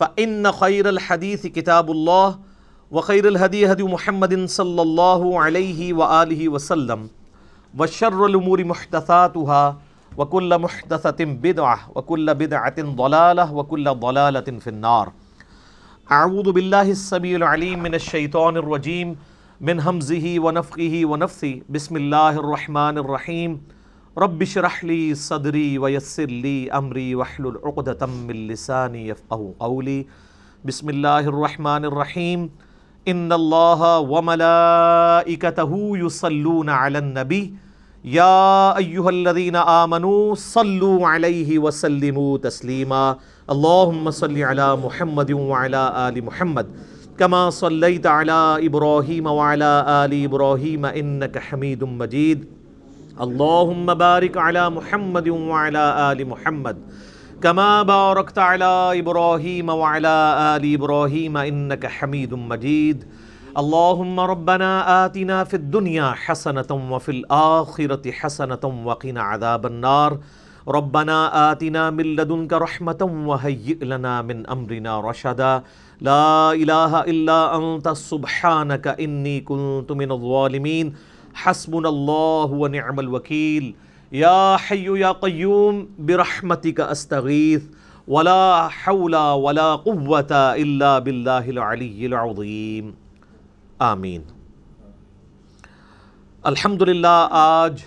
فإن خير الحديث كتاب الله وخير الهدي هدي محمد صلى الله عليه وآله وسلم وشر الأمور محدثاتها وكل محدثة بدعة وكل بدعة ضلالة وكل ضلالة في النار أعوذ بالله السميع العليم من الشيطان الرجيم من همزه ونفخه ونفثه بسم الله الرحمن الرحيم رب اشرح لي صدري ويسر لي امري واحلل عقدة من لساني يفقهوا قولي. بسم الله الرحمن الرحيم. ان الله وملائكته يصلون على النبي. يا ايها الذين امنوا صلوا عليه وسلموا تسليما. اللهم صل على محمد وعلى ال محمد. كما صليت على ابراهيم وعلى ال ابراهيم انك حميد مجيد. اللهم بارك على محمد وعلى آل محمد كما باركت على إبراهيم وعلى آل إبراهيم إنك حميد مجيد اللهم ربنا آتنا في الدنيا حسنة وفي الآخرة حسنة وقنا عذاب النار ربنا آتنا من لدنك رحمة وهيئ لنا من أمرنا رشدا لا إله إلا أنت سبحانك إني كنت من الظالمين حسبنا اللہ ونعم الوکیل. یا حی یا قیوم، برحمتک استغیث، ولا حول ولا قوة الا باللہ العلی العظیم. آمین. الحمدللہ، آج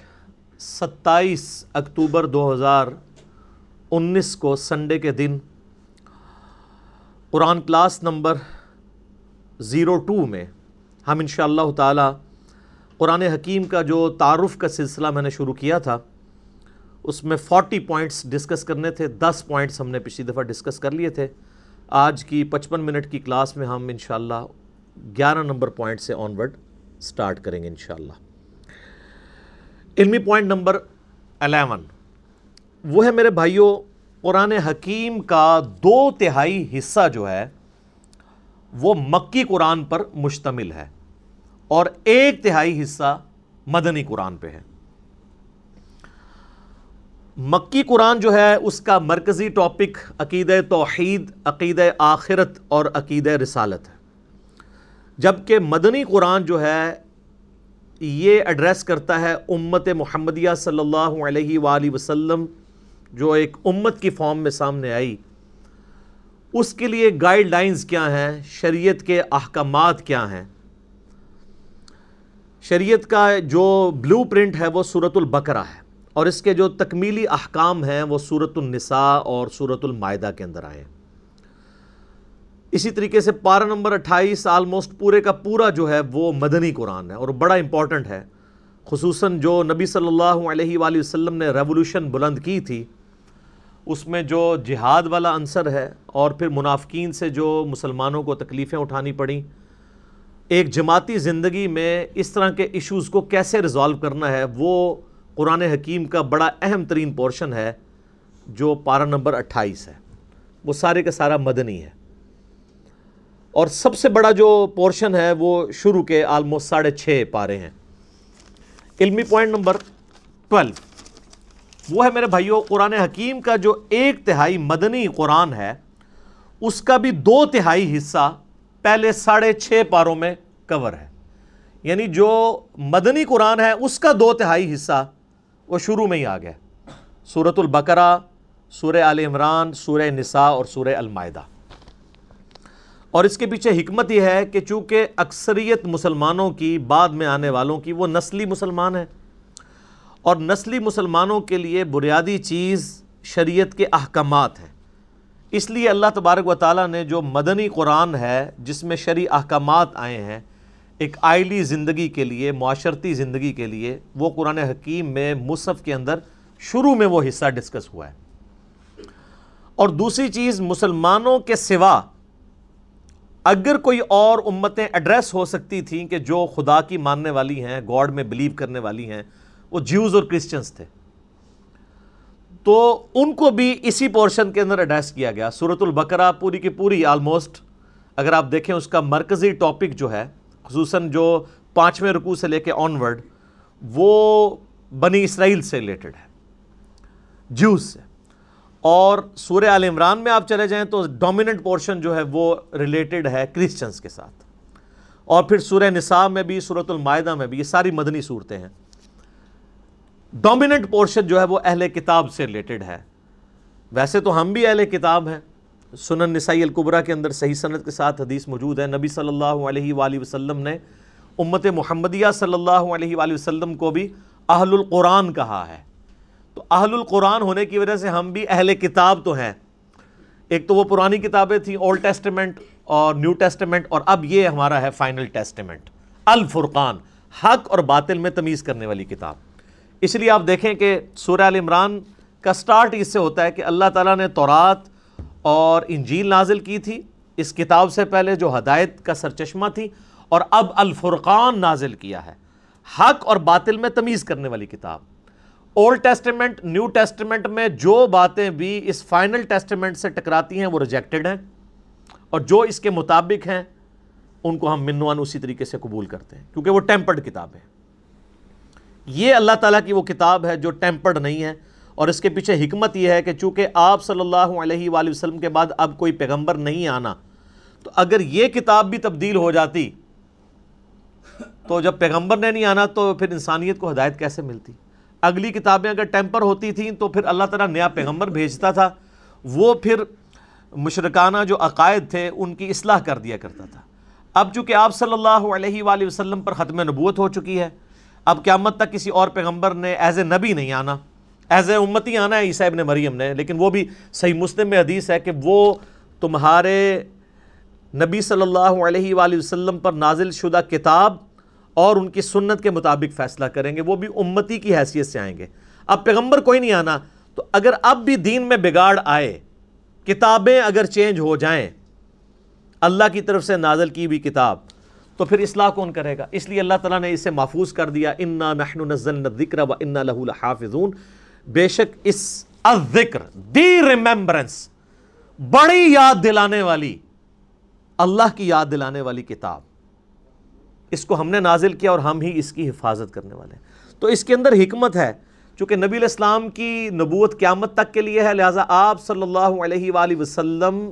ستائیس اکتوبر دو ہزار انیس کو سنڈے کے دن قرآن کلاس نمبر زیرو ٹو میں ہم انشاءاللہ تعالی قرآن حکیم کا جو تعارف کا سلسلہ میں نے شروع کیا تھا، اس میں فورٹی پوائنٹس ڈسکس کرنے تھے، دس پوائنٹس ہم نے پچھلی دفعہ ڈسکس کر لیے تھے۔ آج کی پچپن منٹ کی کلاس میں ہم انشاءاللہ گیارہ نمبر پوائنٹ سے آن ورڈ سٹارٹ کریں گے انشاءاللہ۔ علمی پوائنٹ نمبر الیون۔ وہ ہے میرے بھائیوں قرآن حکیم کا دو تہائی حصہ جو ہے، وہ مکی قرآن پر مشتمل ہے۔ اور ایک تہائی حصہ مدنی قرآن پہ ہے۔ مکی قرآن جو ہے، اس کا مرکزی ٹاپک عقید توحید عقید آخرت اور عقید رسالت ہے۔ جبکہ مدنی قرآن جو ہے، یہ ایڈریس کرتا ہے امت محمدیہ صلی اللہ علیہ وآلہ وسلم، جو ایک امت کی فارم میں سامنے آئی۔ اس کے لیے گائیڈ لائنز کیا ہیں؟ شریعت کے احکامات کیا ہیں؟ شریعت کا جو بلو پرنٹ ہے وہ صورت البقرہ ہے اور اس کے جو تکمیلی احکام ہیں وہ صورت النساء اور صورت المائدہ کے اندر آئے اسی طریقے سے پارہ نمبر اٹھائیس آلموسٹ پورے کا پورا جو ہے وہ مدنی قرآن ہے اور بڑا امپورٹنٹ ہے۔ خصوصاً جو نبی صلی اللہ علیہ وآلہ وسلم نے ریولوشن بلند کی تھی، اس میں جو جہاد والا عنصر ہے اور پھر منافقین سے جو مسلمانوں کو تکلیفیں اٹھانی پڑیں ایک جماعتی زندگی میں اس طرح کے ایشوز کو کیسے ریزالو کرنا ہے، وہ قرآن حکیم کا بڑا اہم ترین پورشن ہے، جو پارہ نمبر اٹھائیس ہے۔ وہ سارے کا سارا مدنی ہے۔ اور سب سے بڑا جو پورشن ہے، وہ شروع کے آلموسٹ ساڑھے چھ پارے ہیں۔ علمی پوائنٹ نمبر ٹویلو وہ ہے میرے بھائیوں قرآن حکیم کا جو ایک تہائی مدنی قرآن ہے، اس کا بھی دو تہائی حصہ پہلے ساڑھے چھ پاروں میں کور ہے۔ یعنی جو مدنی قرآن ہے، اس کا دو تہائی حصہ وہ شروع میں ہی آ گیا۔ سورت البقرہ سورہ آل عمران سورہ نساء اور سورہ المائدہ۔ اور اس کے پیچھے حکمت یہ ہے کہ چونکہ اکثریت مسلمانوں کی بعد میں آنے والوں کی وہ نسلی مسلمان ہیں۔ اور نسلی مسلمانوں کے لیے بنیادی چیز شریعت کے احکامات ہیں۔ اس لیے اللہ تبارک و تعالیٰ نے جو مدنی قرآن ہے، جس میں شرع احکامات آئے ہیں، ایک آئلی زندگی کے لیے، معاشرتی زندگی کے لیے، وہ قرآن حکیم میں مصحف کے اندر شروع میں وہ حصہ ڈسکس ہوا ہے۔ اور دوسری چیز، مسلمانوں کے سوا اگر کوئی اور امتیں ایڈریس ہو سکتی تھیں کہ جو خدا کی ماننے والی ہیں گاڈ میں بلیو کرنے والی ہیں، وہ جیوز اور کرسچنس تھے۔ تو ان کو بھی اسی پورشن کے اندر ایڈریس کیا گیا۔ صورت البقرہ پوری کی پوری آلموسٹ اگر آپ دیکھیں اس کا مرکزی ٹاپک جو ہے، خصوصاً جو پانچویں رکوع سے لے کے آن ورڈ وہ بنی اسرائیل سے ریلیٹڈ ہے جیوز سے۔ اور سورہ عال عمران میں آپ چلے جائیں تو ڈومیننٹ پورشن جو ہے وہ ریلیٹڈ ہے کرسچنس کے ساتھ۔ اور پھر سورہ نصاب میں بھی صورت المائدہ میں بھی، یہ ساری مدنی صورتیں ہیں۔ ڈومیننٹ پورشن جو ہے وہ اہل کتاب سے ریلیٹڈ ہے۔ ویسے تو ہم بھی اہل کتاب ہیں۔ سنن نسائی القبرہ کے اندر صحیح صنعت کے ساتھ حدیث موجود ہے۔ نبی صلی اللہ علیہ وآلہ وسلم نے امت محمدیہ صلی اللہ علیہ وآلہ وسلم کو بھی اہل القرآن کہا ہے۔ تو اہل القرآن ہونے کی وجہ سے ہم بھی اہل کتاب تو ہیں۔ ایک تو وہ پرانی کتابیں تھیں اولڈ ٹیسٹمنٹ اور نیو ٹیسٹمنٹ اور اب یہ ہمارا ہے فائنل ٹیسٹمنٹ الفرقان، حق اور باطل میں تمیز کرنے والی کتاب۔ اس لیے آپ دیکھیں کہ سورہ عمران کا سٹارٹ اس سے ہوتا ہے کہ اللہ تعالیٰ نے تورات اور انجیل نازل کی تھی۔ اس کتاب سے پہلے جو ہدایت کا سرچشمہ تھی اور اب الفرقان نازل کیا ہے۔ حق اور باطل میں تمیز کرنے والی کتاب۔ اولڈ ٹیسٹمنٹ نیو ٹیسٹمنٹ میں جو باتیں بھی اس فائنل ٹیسٹمنٹ سے ٹکراتی ہیں وہ ریجیکٹڈ ہیں۔ اور جو اس کے مطابق ہیں، ان کو ہم منوان اسی طریقے سے قبول کرتے ہیں، کیونکہ وہ ٹیمپرڈ کتاب ہے یہ اللہ تعالیٰ کی وہ کتاب ہے جو ٹیمپرڈ نہیں ہے اور اس کے پیچھے حکمت یہ ہے کہ چونکہ آپ صلی اللہ علیہ وآلہ وسلم کے بعد اب کوئی پیغمبر نہیں آنا، تو اگر یہ کتاب بھی تبدیل ہو جاتی تو جب پیغمبر نے نہیں آنا تو پھر انسانیت کو ہدایت کیسے ملتی؟ اگلی کتابیں اگر ٹیمپر ہوتی تھیں تو پھر اللہ تعالیٰ نیا پیغمبر بھیجتا تھا، وہ پھر مشرکانہ جو عقائد تھے ان کی اصلاح کر دیا کرتا تھا۔ اب چونکہ آپ صلی اللہ علیہ وآلہ وسلم پر ختم نبوت ہو چکی ہے اب قیامت تک کسی اور پیغمبر نے ایز اے نبی نہیں آنا ایز اے امتی آنا ہے عیسیٰ ابن مریم نے، لیکن وہ بھی صحیح مسلم میں حدیث ہے کہ وہ تمہارے نبی صلی اللہ علیہ وآلہ وسلم پر نازل شدہ کتاب اور ان کی سنت کے مطابق فیصلہ کریں گے، وہ بھی امتی کی حیثیت سے آئیں گے۔ اب پیغمبر کوئی نہیں آنا، تو اگر اب بھی دین میں بگاڑ آئے، کتابیں اگر چینج ہو جائیں، اللہ کی طرف سے نازل کی بھی کتاب تو پھر اصلاح کون کرے گا؟ اس لیے اللہ تعالیٰ نے اسے محفوظ کر دیا، انا نحن نزلنا الذکر و انا له لحافظون۔ بے شک اس الذکر، دی ریمبرنس بڑی یاد دلانے والی، اللہ کی یاد دلانے والی کتاب۔ اس کو ہم نے نازل کیا اور ہم ہی اس کی حفاظت کرنے والے ہیں۔ تو اس کے اندر حکمت ہے، چونکہ نبی علیہ السلام کی نبوت قیامت تک کے لیے ہے، لہٰذا آپ صلی اللہ علیہ وآلہ وسلم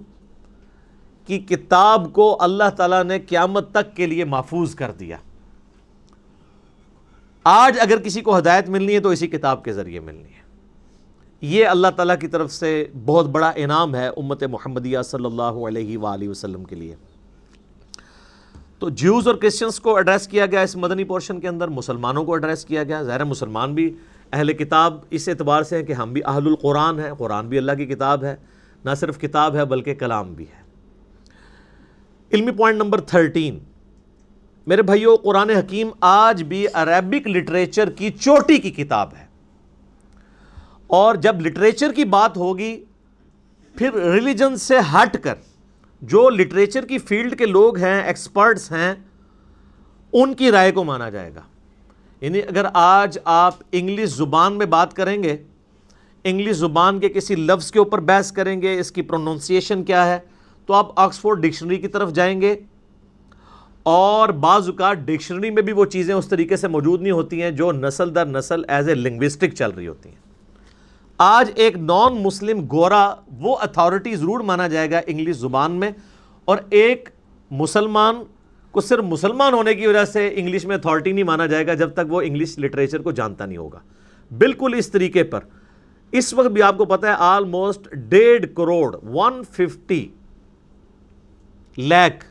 کی کتاب کو اللہ تعالیٰ نے قیامت تک کے لیے محفوظ کر دیا۔ آج اگر کسی کو ہدایت ملنی ہے تو اسی کتاب کے ذریعے ملنی ہے۔ یہ اللہ تعالیٰ کی طرف سے بہت بڑا انعام ہے امت محمدیہ صلی اللہ علیہ وآلہ وسلم کے لیے۔ تو جیوز اور کرسچنس کو ایڈریس کیا گیا اس مدنی پورشن کے اندر، مسلمانوں کو ایڈریس کیا گیا۔ ظاہر مسلمان بھی اہل کتاب اس اعتبار سے ہیں کہ ہم بھی اہل القرآن ہیں، قرآن بھی اللہ کی کتاب ہے، نہ صرف کتاب ہے بلکہ کلام بھی ہے۔ علمی پوائنٹ نمبر تھرٹین۔ میرے بھائیو، قرآن حکیم آج بھی عربک لٹریچر کی چوٹی کی کتاب ہے۔ اور جب لٹریچر کی بات ہوگی، پھر ریلیجن سے ہٹ کر جو لٹریچر کی فیلڈ کے لوگ ہیں، ایکسپرٹس ہیں، ان کی رائے کو مانا جائے گا۔ یعنی اگر آج آپ انگلش زبان میں بات کریں گے، انگلش زبان کے کسی لفظ کے اوپر بحث کریں گے، اس کی پروننسیشن کیا ہے تو آپ آکسفورڈ ڈکشنری کی طرف جائیں گے اور بعض اوقات ڈکشنری میں بھی وہ چیزیں اس طریقے سے موجود نہیں ہوتی ہیں جو نسل در نسل ایز اے لنگوسٹک چل رہی ہوتی ہیں۔ آج ایک نان مسلم گورا وہ اتھارٹی ضرور مانا جائے گا انگلش زبان میں اور ایک مسلمان کو صرف مسلمان ہونے کی وجہ سے انگلش میں اتھارٹی نہیں مانا جائے گا جب تک وہ انگلش لٹریچر کو جانتا نہیں ہوگا۔ بالکل اس طریقے پر۔ اس وقت بھی آپ کو پتا ہے آلموسٹ ڈیڑھ crore one fifty lakh.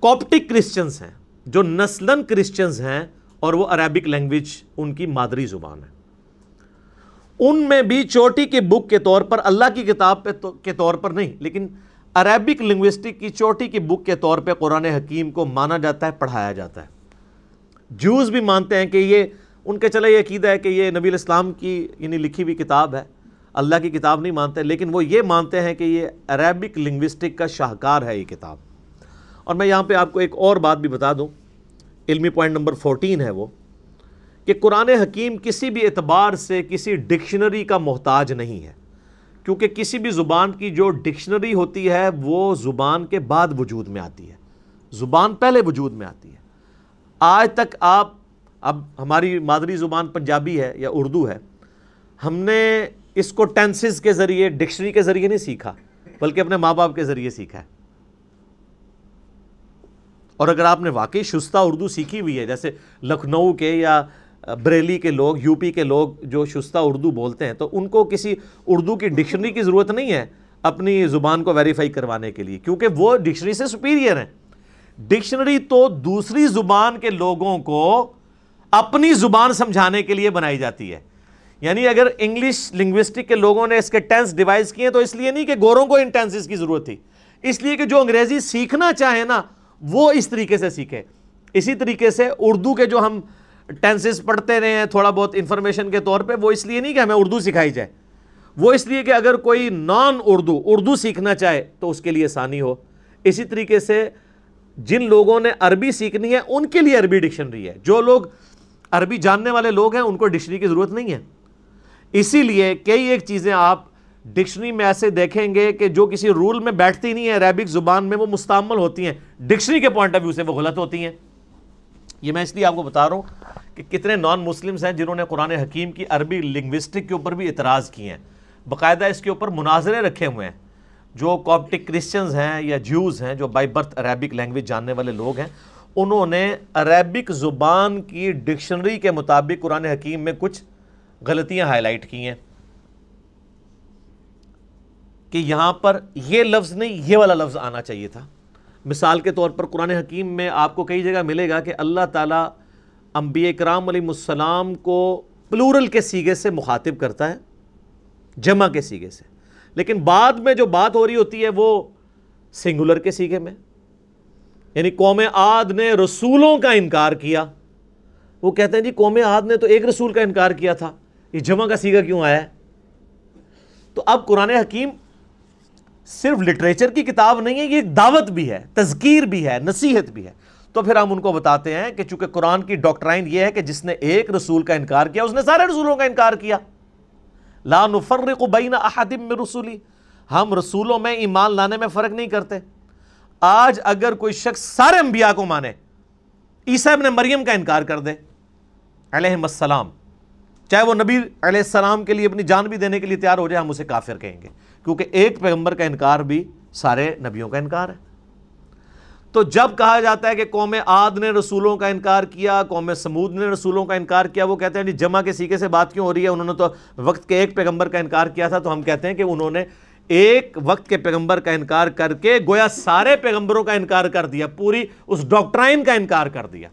Coptic Christians ہیں، جو نسلن کرسچنز ہیں اور وہ عربک لینگویج ان کی مادری زبان ہے۔ ان میں بھی چوٹی کے بک کے طور پر، اللہ کی کتاب پہ کے طور پر نہیں، لیکن عربک لنگوسٹک کی چوٹی کی بک کے طور پہ قرآن حکیم کو مانا جاتا ہے، پڑھایا جاتا ہے۔ جوز بھی مانتے ہیں کہ یہ ان کے چلے یہ عقیدہ ہے کہ یہ نبی الاسلام کی یعنی لکھی ہوئی کتاب ہے۔ اللہ کی کتاب نہیں مانتے، لیکن وہ یہ مانتے ہیں کہ یہ عربک لنگوسٹک کا شاہکار ہے یہ کتاب۔ اور میں یہاں پہ آپ کو ایک اور بات بھی بتا دوں۔ علمی پوائنٹ نمبر فورٹین ہے وہ، کہ قرآن حکیم کسی بھی اعتبار سے کسی ڈکشنری کا محتاج نہیں ہے۔ کیونکہ کسی بھی زبان کی جو ڈکشنری ہوتی ہے، وہ زبان کے بعد وجود میں آتی ہے۔ زبان پہلے وجود میں آتی ہے۔ آج تک آپ، اب ہماری مادری زبان پنجابی ہے یا اردو ہے، ہم نے اس کو ٹینسز کے ذریعے ڈکشنری کے ذریعے نہیں سیکھا، بلکہ اپنے ماں باپ کے ذریعے سیکھا ہے۔ اور اگر آپ نے واقعی شستہ اردو سیکھی ہوئی ہے، جیسے لکھنؤ کے یا بریلی کے لوگ، یو پی کے لوگ جو شستہ اردو بولتے ہیں، تو ان کو کسی اردو کی ڈکشنری کی ضرورت نہیں ہے اپنی زبان کو ویریفائی کروانے کے لیے، کیونکہ وہ ڈکشنری سے سپیریئر ہیں۔ ڈکشنری تو دوسری زبان کے لوگوں کو اپنی زبان سمجھانے کے لیے بنائی جاتی ہے۔ یعنی اگر انگلش لنگوسٹک کے لوگوں نے اس کے ٹینس ڈیوائز کیے تو اس لیے نہیں کہ گوروں کو ان ٹینسز کی ضرورت تھی۔ اس لیے کہ جو انگریزی سیکھنا چاہیں نا، وہ اس طریقے سے سیکھے۔ اسی طریقے سے اردو کے جو ہم ٹینسز پڑھتے رہے ہیں، تھوڑا بہت انفارمیشن کے طور پہ، وہ اس لیے نہیں کہ ہمیں اردو سکھائی جائے۔ وہ اس لیے کہ اگر کوئی نان اردو اردو سیکھنا چاہے تو اس کے لیے آسانی ہو۔ اسی طریقے سے جن لوگوں نے عربی سیکھنی ہے، ان کے لیے عربی ڈکشنری ہے۔ جو لوگ عربی جاننے والے لوگ ہیں، ان کو ڈکشنری کی ضرورت نہیں ہے۔ اسی لیے کئی ایک چیزیں آپ ڈکشنری میں ایسے دیکھیں گے کہ جو کسی رول میں بیٹھتی نہیں ہیں عربک زبان میں وہ مستعمل ہوتی ہیں۔ ڈکشنری کے پوائنٹ آف ویو سے وہ غلط ہوتی ہیں۔ یہ میں اس لیے آپ کو بتا رہا ہوں کہ کتنے نان مسلمز ہیں جنہوں نے قرآن حکیم کی عربی لنگوسٹک کے اوپر بھی اعتراض کیے ہیں۔ باقاعدہ اس کے اوپر مناظرے رکھے ہوئے ہیں۔ جو کاپٹک کرسچنز ہیں یا جیوز ہیں، جو بائی برتھ عربک لینگویج جاننے والے لوگ ہیں، انہوں نے عربک زبان کی ڈکشنری کے مطابق قرآن حکیم میں کچھ غلطیاں ہائی لائٹ کی ہیں کہ یہاں پر یہ لفظ نہیں، یہ والا لفظ آنا چاہیے تھا۔ مثال کے طور پر قرآن حکیم میں آپ کو کئی جگہ ملے گا کہ اللہ تعالیٰ انبیاء کرام علیہ السلام کو پلورل کے سیگے سے مخاطب کرتا ہے، جمع کے سیگے سے۔ لیکن بعد میں جو بات ہو رہی ہوتی ہے وہ سنگولر کے سیگے میں۔ یعنی قوم عاد نے رسولوں کا انکار کیا۔ وہ کہتے ہیں جی قوم عاد نے تو ایک رسول کا انکار کیا تھا۔ یہ جمع کا سیگا کیوں آیا ہے؟ تو اب قرآن حکیم صرف لٹریچر کی کتاب نہیں ہے، یہ دعوت بھی ہے، تذکیر بھی ہے، نصیحت بھی ہے۔ تو پھر ہم ان کو بتاتے ہیں کہ چونکہ قرآن کی ڈاکٹرائن یہ ہے کہ جس نے ایک رسول کا انکار کیا، اس نے سارے رسولوں کا انکار کیا۔ لا نفرق بین احد من رسولی ہم رسولوں میں ایمان لانے میں فرق نہیں کرتے۔ آج اگر کوئی شخص سارے انبیاء کو مانے، عیسیٰ ابن مریم کا انکار کر دے علیہ السلام۔ چاہے وہ نبی علیہ السلام کے لیے اپنی جان بھی دینے کے لیے تیار ہو جائے، ہم اسے کافر کہیں گے۔ کیونکہ ایک پیغمبر کا انکار بھی سارے نبیوں کا انکار ہے۔ تو جب کہا جاتا ہے کہ قوم عاد نے رسولوں کا انکار کیا، قوم سمود نے رسولوں کا انکار کیا، وہ کہتے ہیں جی جمع کے سیکھے سے بات کیوں ہو رہی ہے؟ انہوں نے تو وقت کے ایک پیغمبر کا انکار کیا تھا، تو ہم کہتے ہیں کہ انہوں نے ایک وقت کے پیغمبر کا انکار کر کے گویا سارے پیغمبروں کا انکار کر دیا، پوری اس ڈاکٹرائن کا انکار کر دیا۔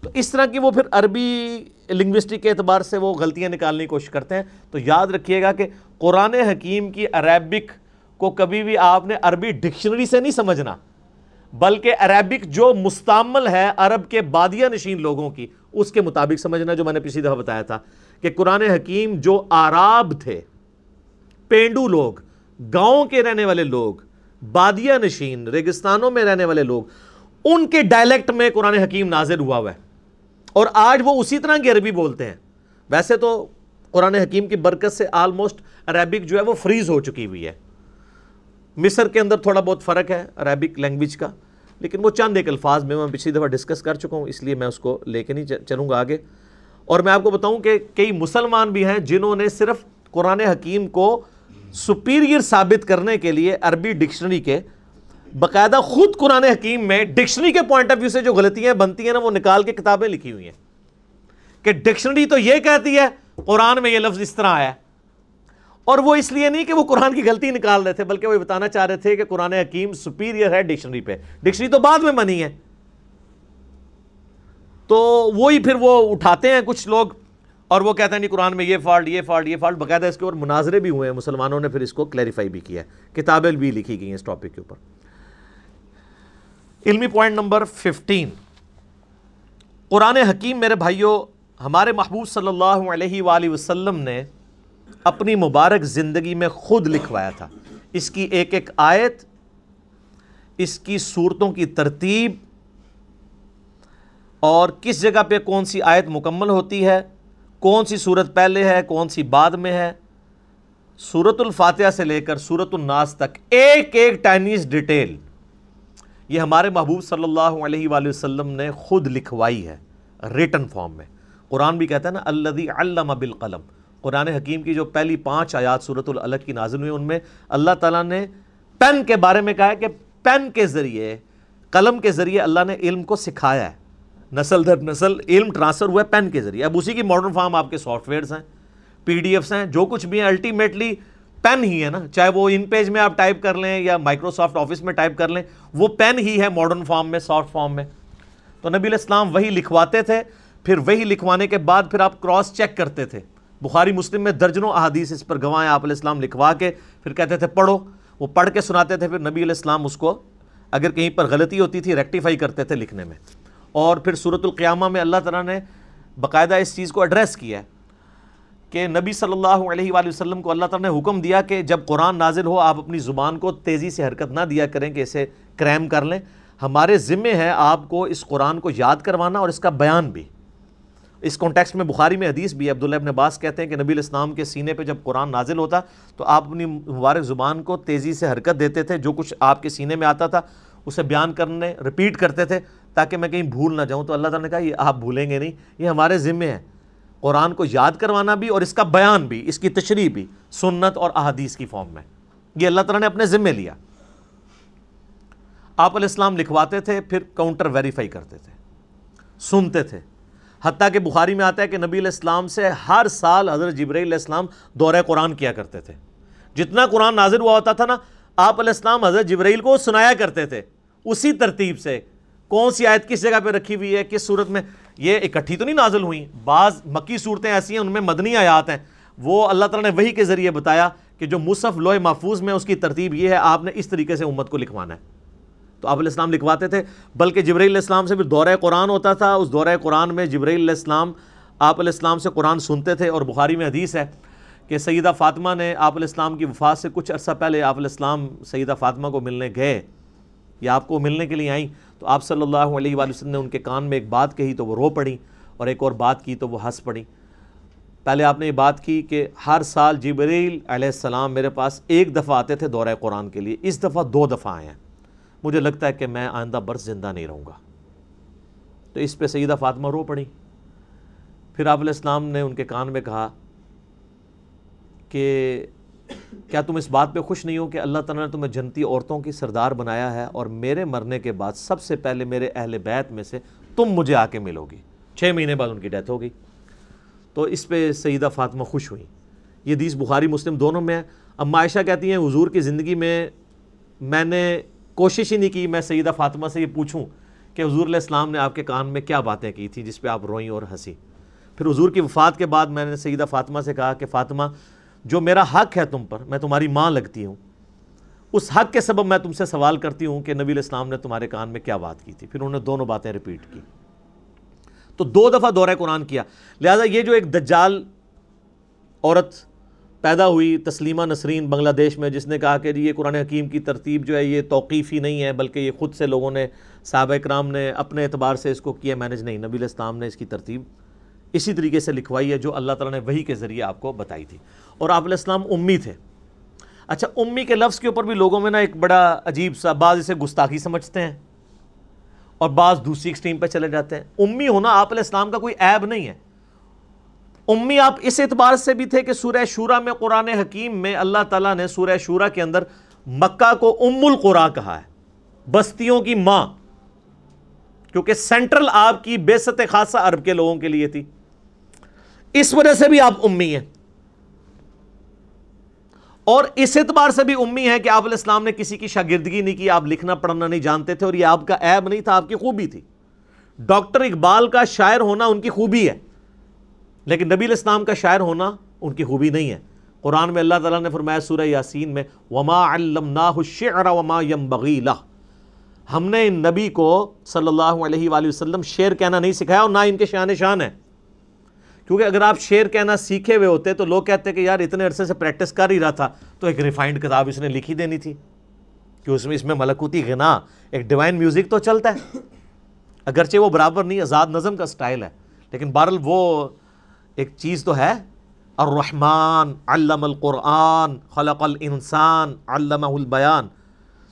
تو اس طرح کی وہ پھر عربی لنگوسٹک کے اعتبار سے وہ غلطیاں نکالنے کی کوشش کرتے ہیں۔ تو یاد رکھیے گا کہ قرآن حکیم کی عربک کو کبھی بھی آپ نے عربی ڈکشنری سے نہیں سمجھنا، بلکہ عربک جو مستعمل ہے عرب کے بادیہ نشین لوگوں کی، اس کے مطابق سمجھنا جو میں نے پچھلی دفعہ بتایا تھا کہ قرآن حکیم جو آراب تھے، پینڈو لوگ، گاؤں کے رہنے والے لوگ، بادیہ نشین، ریگستانوں میں رہنے والے لوگ، ان کے ڈائلیکٹ میں قرآن حکیم نازل ہوا ہوا ہے۔ اور آج وہ اسی طرح کی عربی بولتے ہیں۔ ویسے تو قرآن حکیم کی برکت سے آلموسٹ عربک جو ہے وہ فریز ہو چکی ہوئی ہے۔ مصر کے اندر تھوڑا بہت فرق ہے عربک لینگویج کا، لیکن وہ چند ایک الفاظ میں میں پچھلی دفعہ ڈسکس کر چکا ہوں، اس لیے میں اس کو لے کے نہیں چلوں گا آگے۔ اور میں آپ کو بتاؤں کہ کئی مسلمان بھی ہیں جنہوں نے صرف قرآن حکیم کو سپیریئر ثابت کرنے کے لیے عربی ڈکشنری کے باقاعدہ خود قرآن حکیم میں ڈکشنری کے پوائنٹ آف ویو سے جو غلطیاں بنتی ہیں نا، وہ نکال کے کتابیں لکھی ہوئی ہیں۔ کہ ڈکشنری تو یہ کہتی ہے، قرآن میں یہ لفظ اس طرح آیا اور وہ اس لیے نہیں کہ وہ قرآن کی غلطی نکال رہے تھے، بلکہ وہ بتانا چاہ رہے تھے کہ قرآن حکیم سپیریئر ہے ڈکشنری پہ۔ ڈکشنری تو بعد میں بنی ہے۔ تو وہی پھر وہ اٹھاتے ہیں کچھ لوگ اور وہ کہتے ہیں نہیں قرآن میں یہ فالٹ یہ فالٹ یہ فالٹ باقاعدہ اس کے اوپر مناظرے بھی ہوئے ہیں، مسلمانوں نے پھر اس کو کلیریفائی بھی کیا ہے۔ کتابیں بھی لکھی گئی ہیں اس ٹاپک کے اوپر۔ علمی پوائنٹ نمبر ففٹین قرآن حکیم میرے بھائیوں ہمارے محبوب صلی اللہ علیہ وآلہ وسلم نے اپنی مبارک زندگی میں خود لکھوایا تھا۔ اس کی ایک ایک آیت، اس کی صورتوں کی ترتیب، اور کس جگہ پہ کون سی آیت مکمل ہوتی ہے، کون سی صورت پہلے ہے، کون سی بعد میں ہے۔ صورت الفاتحہ سے لے کر صورت الناس تک ایک ایک ٹائنیز ڈیٹیل یہ ہمارے محبوب صلی اللہ علیہ وآلہ وسلم نے خود لکھوائی ہے ریٹن فارم میں۔ قرآن بھی کہتا ہے نا الذي علم بالقلم۔ قرآن حکیم کی جو پہلی پانچ آیات صورت العلق کی نازل ہوئی، ان میں اللہ تعالیٰ نے پین کے بارے میں کہا ہے کہ پین کے ذریعے، قلم کے ذریعے اللہ نے علم کو سکھایا ہے۔ نسل در نسل علم ٹرانسفر ہوا ہے پین کے ذریعے۔ اب اسی کی ماڈرن فارم آپ کے سافٹ ویئرس ہیں پی ڈی ایفس ہیں، جو کچھ بھی ہیں الٹیمیٹلی پین ہی ہے نا۔ چاہے وہ ان پیج میں آپ ٹائپ کر لیں یا مائکروسافٹ آفس میں ٹائپ کر لیں، وہ پین ہی ہے ماڈرن فارم میں سافٹ فارم میں۔ تو نبی علیہ السلام وہی لکھواتے تھے، پھر وہی لکھوانے کے بعد پھر آپ کراس چیک کرتے تھے۔ بخاری مسلم میں درجنوں احادیث اس پر گواہیں آپ علیہ السلام لکھوا کے پھر کہتے تھے، پڑھو وہ پڑھ کے سناتے تھے، پھر نبی علیہ السلام اس کو اگر کہیں پر غلطی ہوتی تھی ریکٹیفائی کرتے تھے لکھنے میں۔ اور پھر صورت القیامہ میں اللہ تعالیٰ نے باقاعدہ اس چیز کو ایڈریس کیا ہے۔ کہ نبی صلی اللہ علیہ وآلہ وسلم کو اللہ تعالیٰ نے حکم دیا کہ جب قرآن نازل ہو، آپ اپنی زبان کو تیزی سے حرکت نہ دیا کریں کہ اسے کریم کر لیں۔ ہمارے ذمے ہے آپ کو اس قرآن کو یاد کروانا اور اس کا بیان بھی۔ اس کانٹیکس میں بخاری میں حدیث بھی عبداللہ ابن عباس کہتے ہیں کہ نبی الاسلام کے سینے پہ جب قرآن نازل ہوتا تو آپ اپنی مبارک زبان کو تیزی سے حرکت دیتے تھے، جو کچھ آپ کے سینے میں آتا تھا اسے بیان کرنے رپیٹ کرتے تھے تاکہ میں کہیں بھول نہ جاؤں۔ تو اللہ تعالیٰ نے کہا، یہ آپ بھولیں گے نہیں، یہ ہمارے ذمے ہے۔ قرآن کو یاد کروانا بھی اور اس کا بیان بھی، اس کی تشریح بھی سنت اور احادیث کی فارم میں۔ یہ اللہ تعالیٰ نے اپنے ذمے لیا۔ آپ علیہ السلام لکھواتے تھے، پھر کاؤنٹر ویریفائی کرتے تھے۔ سنتے تھے۔ حتیٰ کہ بخاری میں آتا ہے کہ نبی علیہ السلام سے ہر سال حضرت جبرائیل علیہ السلام دورہ قرآن کیا کرتے تھے۔ جتنا قرآن نازل ہوا ہوتا تھا نا، آپ علیہ السلام حضرت جبرائیل کو سنایا کرتے تھے۔ اسی ترتیب سے کون سی آیت کس جگہ پہ رکھی ہوئی ہے، کس صورت میں؟ یہ اکٹھی تو نہیں نازل ہوئی۔ بعض مکی صورتیں ایسی ہیں، ان میں مدنی آیات ہیں۔ وہ اللہ تعالیٰ نے وہی کے ذریعے بتایا کہ جو مصحف لوح محفوظ میں اس کی ترتیب یہ ہے، آپ نے اس طریقے سے امت کو لکھوانا ہے۔ تو آپ علیہ السلام لکھواتے تھے، بلکہ جبرائیل علیہ السلام سے پھر دورہ قرآن ہوتا تھا۔ اس دورہ قرآن میں جبرائیل علیہ السلام، آپ علیہ السلام سے قرآن سنتے تھے اور بخاری میں حدیث ہے کہ سیدہ فاطمہ نے آپ علیہ السلام کی وفات سے کچھ عرصہ پہلے آپ علیہ السلام سیدہ فاطمہ کو ملنے گئے۔ یا آپ کو ملنے کے لیے آئیں۔ تو آپ صلی اللہ علیہ وآلہ وسلم نے ان کے کان میں ایک بات کہی تو وہ رو پڑی اور ایک اور بات کی تو وہ ہنس پڑی پہلے آپ نے یہ بات کی کہ ہر سال جبریل علیہ السلام میرے پاس ایک دفعہ آتے تھے دورہ قرآن کے لیے، اس دفعہ دو دفعہ آئے ہیں۔ مجھے لگتا ہے کہ میں آئندہ برس زندہ نہیں رہوں گا۔ تو اس پہ سیدہ فاطمہ رو پڑی پھر آپ علیہ السلام نے ان کے کان میں کہا کہ کیا تم اس بات پہ خوش نہیں ہو کہ اللہ تعالیٰ نے تمہیں جنتی عورتوں کی سردار بنایا ہے اور میرے مرنے کے بعد سب سے پہلے میرے اہل بیت میں سے تم مجھے آ کے ملو گی؟ چھ مہینے بعد ان کی ڈیتھ ہو گئی تو اس پہ سیدہ فاطمہ خوش ہوئی۔ یہ دیس بخاری مسلم دونوں میں ہے۔ اب عائشہ کہتی ہیں، حضور کی زندگی میں میں نے کوشش ہی نہیں کی، میں سیدہ فاطمہ سے یہ پوچھوں کہ حضور علیہ السلام نے آپ کے کان میں کیا باتیں کی تھیں جس پہ آپ روئیں اور ہنسی پھر حضور کی وفات کے بعد میں نے سیدہ فاطمہ سے کہا کہ فاطمہ جو میرا حق ہے تم پر، میں تمہاری ماں لگتی ہوں۔ اس حق کے سبب میں تم سے سوال کرتی ہوں کہ نبی علیہ السلام نے تمہارے کان میں کیا بات کی تھی۔ پھر انہوں نے دونوں باتیں ریپیٹ کی۔ تو دو دفعہ دورہ قرآن کیا۔ لہذا یہ جو ایک دجال عورت پیدا ہوئی تسلیمہ نسرین بنگلہ دیش میں، جس نے کہا کہ جی یہ قرآن حکیم کی ترتیب جو ہے یہ توقیفی نہیں ہے، بلکہ یہ خود سے لوگوں نے، صحابہ اکرام نے اپنے اعتبار سے اس کو کیا مینج نہیں۔ نبی علیہ السلام نے اس کی ترتیب اسی طریقے سے لکھوائی ہے جو اللہ تعالیٰ نے وہی کے ذریعے آپ کو بتائی تھی۔ اور آپ علیہ السلام امی تھے۔ اچھا امی کے لفظ کے اوپر بھی لوگوں میں نا ایک بڑا عجیب سا، بعض اسے گستاخی سمجھتے ہیں اور بعض دوسری ایکسٹریم پہ چلے جاتے ہیں۔ امی ہونا آپ علیہ السلام کا کوئی عیب نہیں ہے۔ امی آپ اس اعتبار سے بھی تھے کہ سورہ شورہ میں قرآن حکیم میں اللہ تعالیٰ نے سورہ شورہ کے اندر مکہ کو ام القرا کہا ہے۔ بستیوں کی ماں، کیونکہ سینٹرل آپ کی بے ست خاصہ عرب کے لوگوں کے لیے تھی۔ اس وجہ سے بھی آپ امی ہیں۔ اور اس اعتبار سے بھی امی ہے کہ آپ علیہ السلام نے کسی کی شاگردگی نہیں کی، آپ لکھنا، پڑھنا نہیں جانتے تھے اور یہ آپ کا عیب نہیں تھا، آپ کی خوبی تھی۔ ڈاکٹر اقبال کا شاعر ہونا ان کی خوبی ہے، لیکن نبی الاسلام کا شاعر ہونا ان کی خوبی نہیں ہے۔ قرآن میں اللہ تعالیٰ نے فرمایا سورہ یاسین میں، وما علمناہ الشعر وما ينبغي له۔ ہم نے ان نبی کو صلی اللہ علیہ وآلہ وسلم شعر کہنا نہیں سکھایا اور نہ ان کے شان شان ہے۔ کیونکہ اگر آپ شعر کہنا سیکھے ہوئے ہوتے تو لوگ کہتے کہ یار اتنے عرصے سے پریکٹس کر ہی رہا تھا تو ایک ریفائنڈ کتاب اس نے لکھی دینی تھی کہ اس میں اس میں ملکوتی غنا، ایک ڈیوائن میوزک تو چلتا ہے۔ اگرچہ وہ برابر نہیں، آزاد نظم کا سٹائل ہے، لیکن بہرحال وہ ایک چیز تو ہے۔ الرحمن علم القرآن، خلق الانسان علمہ البیان۔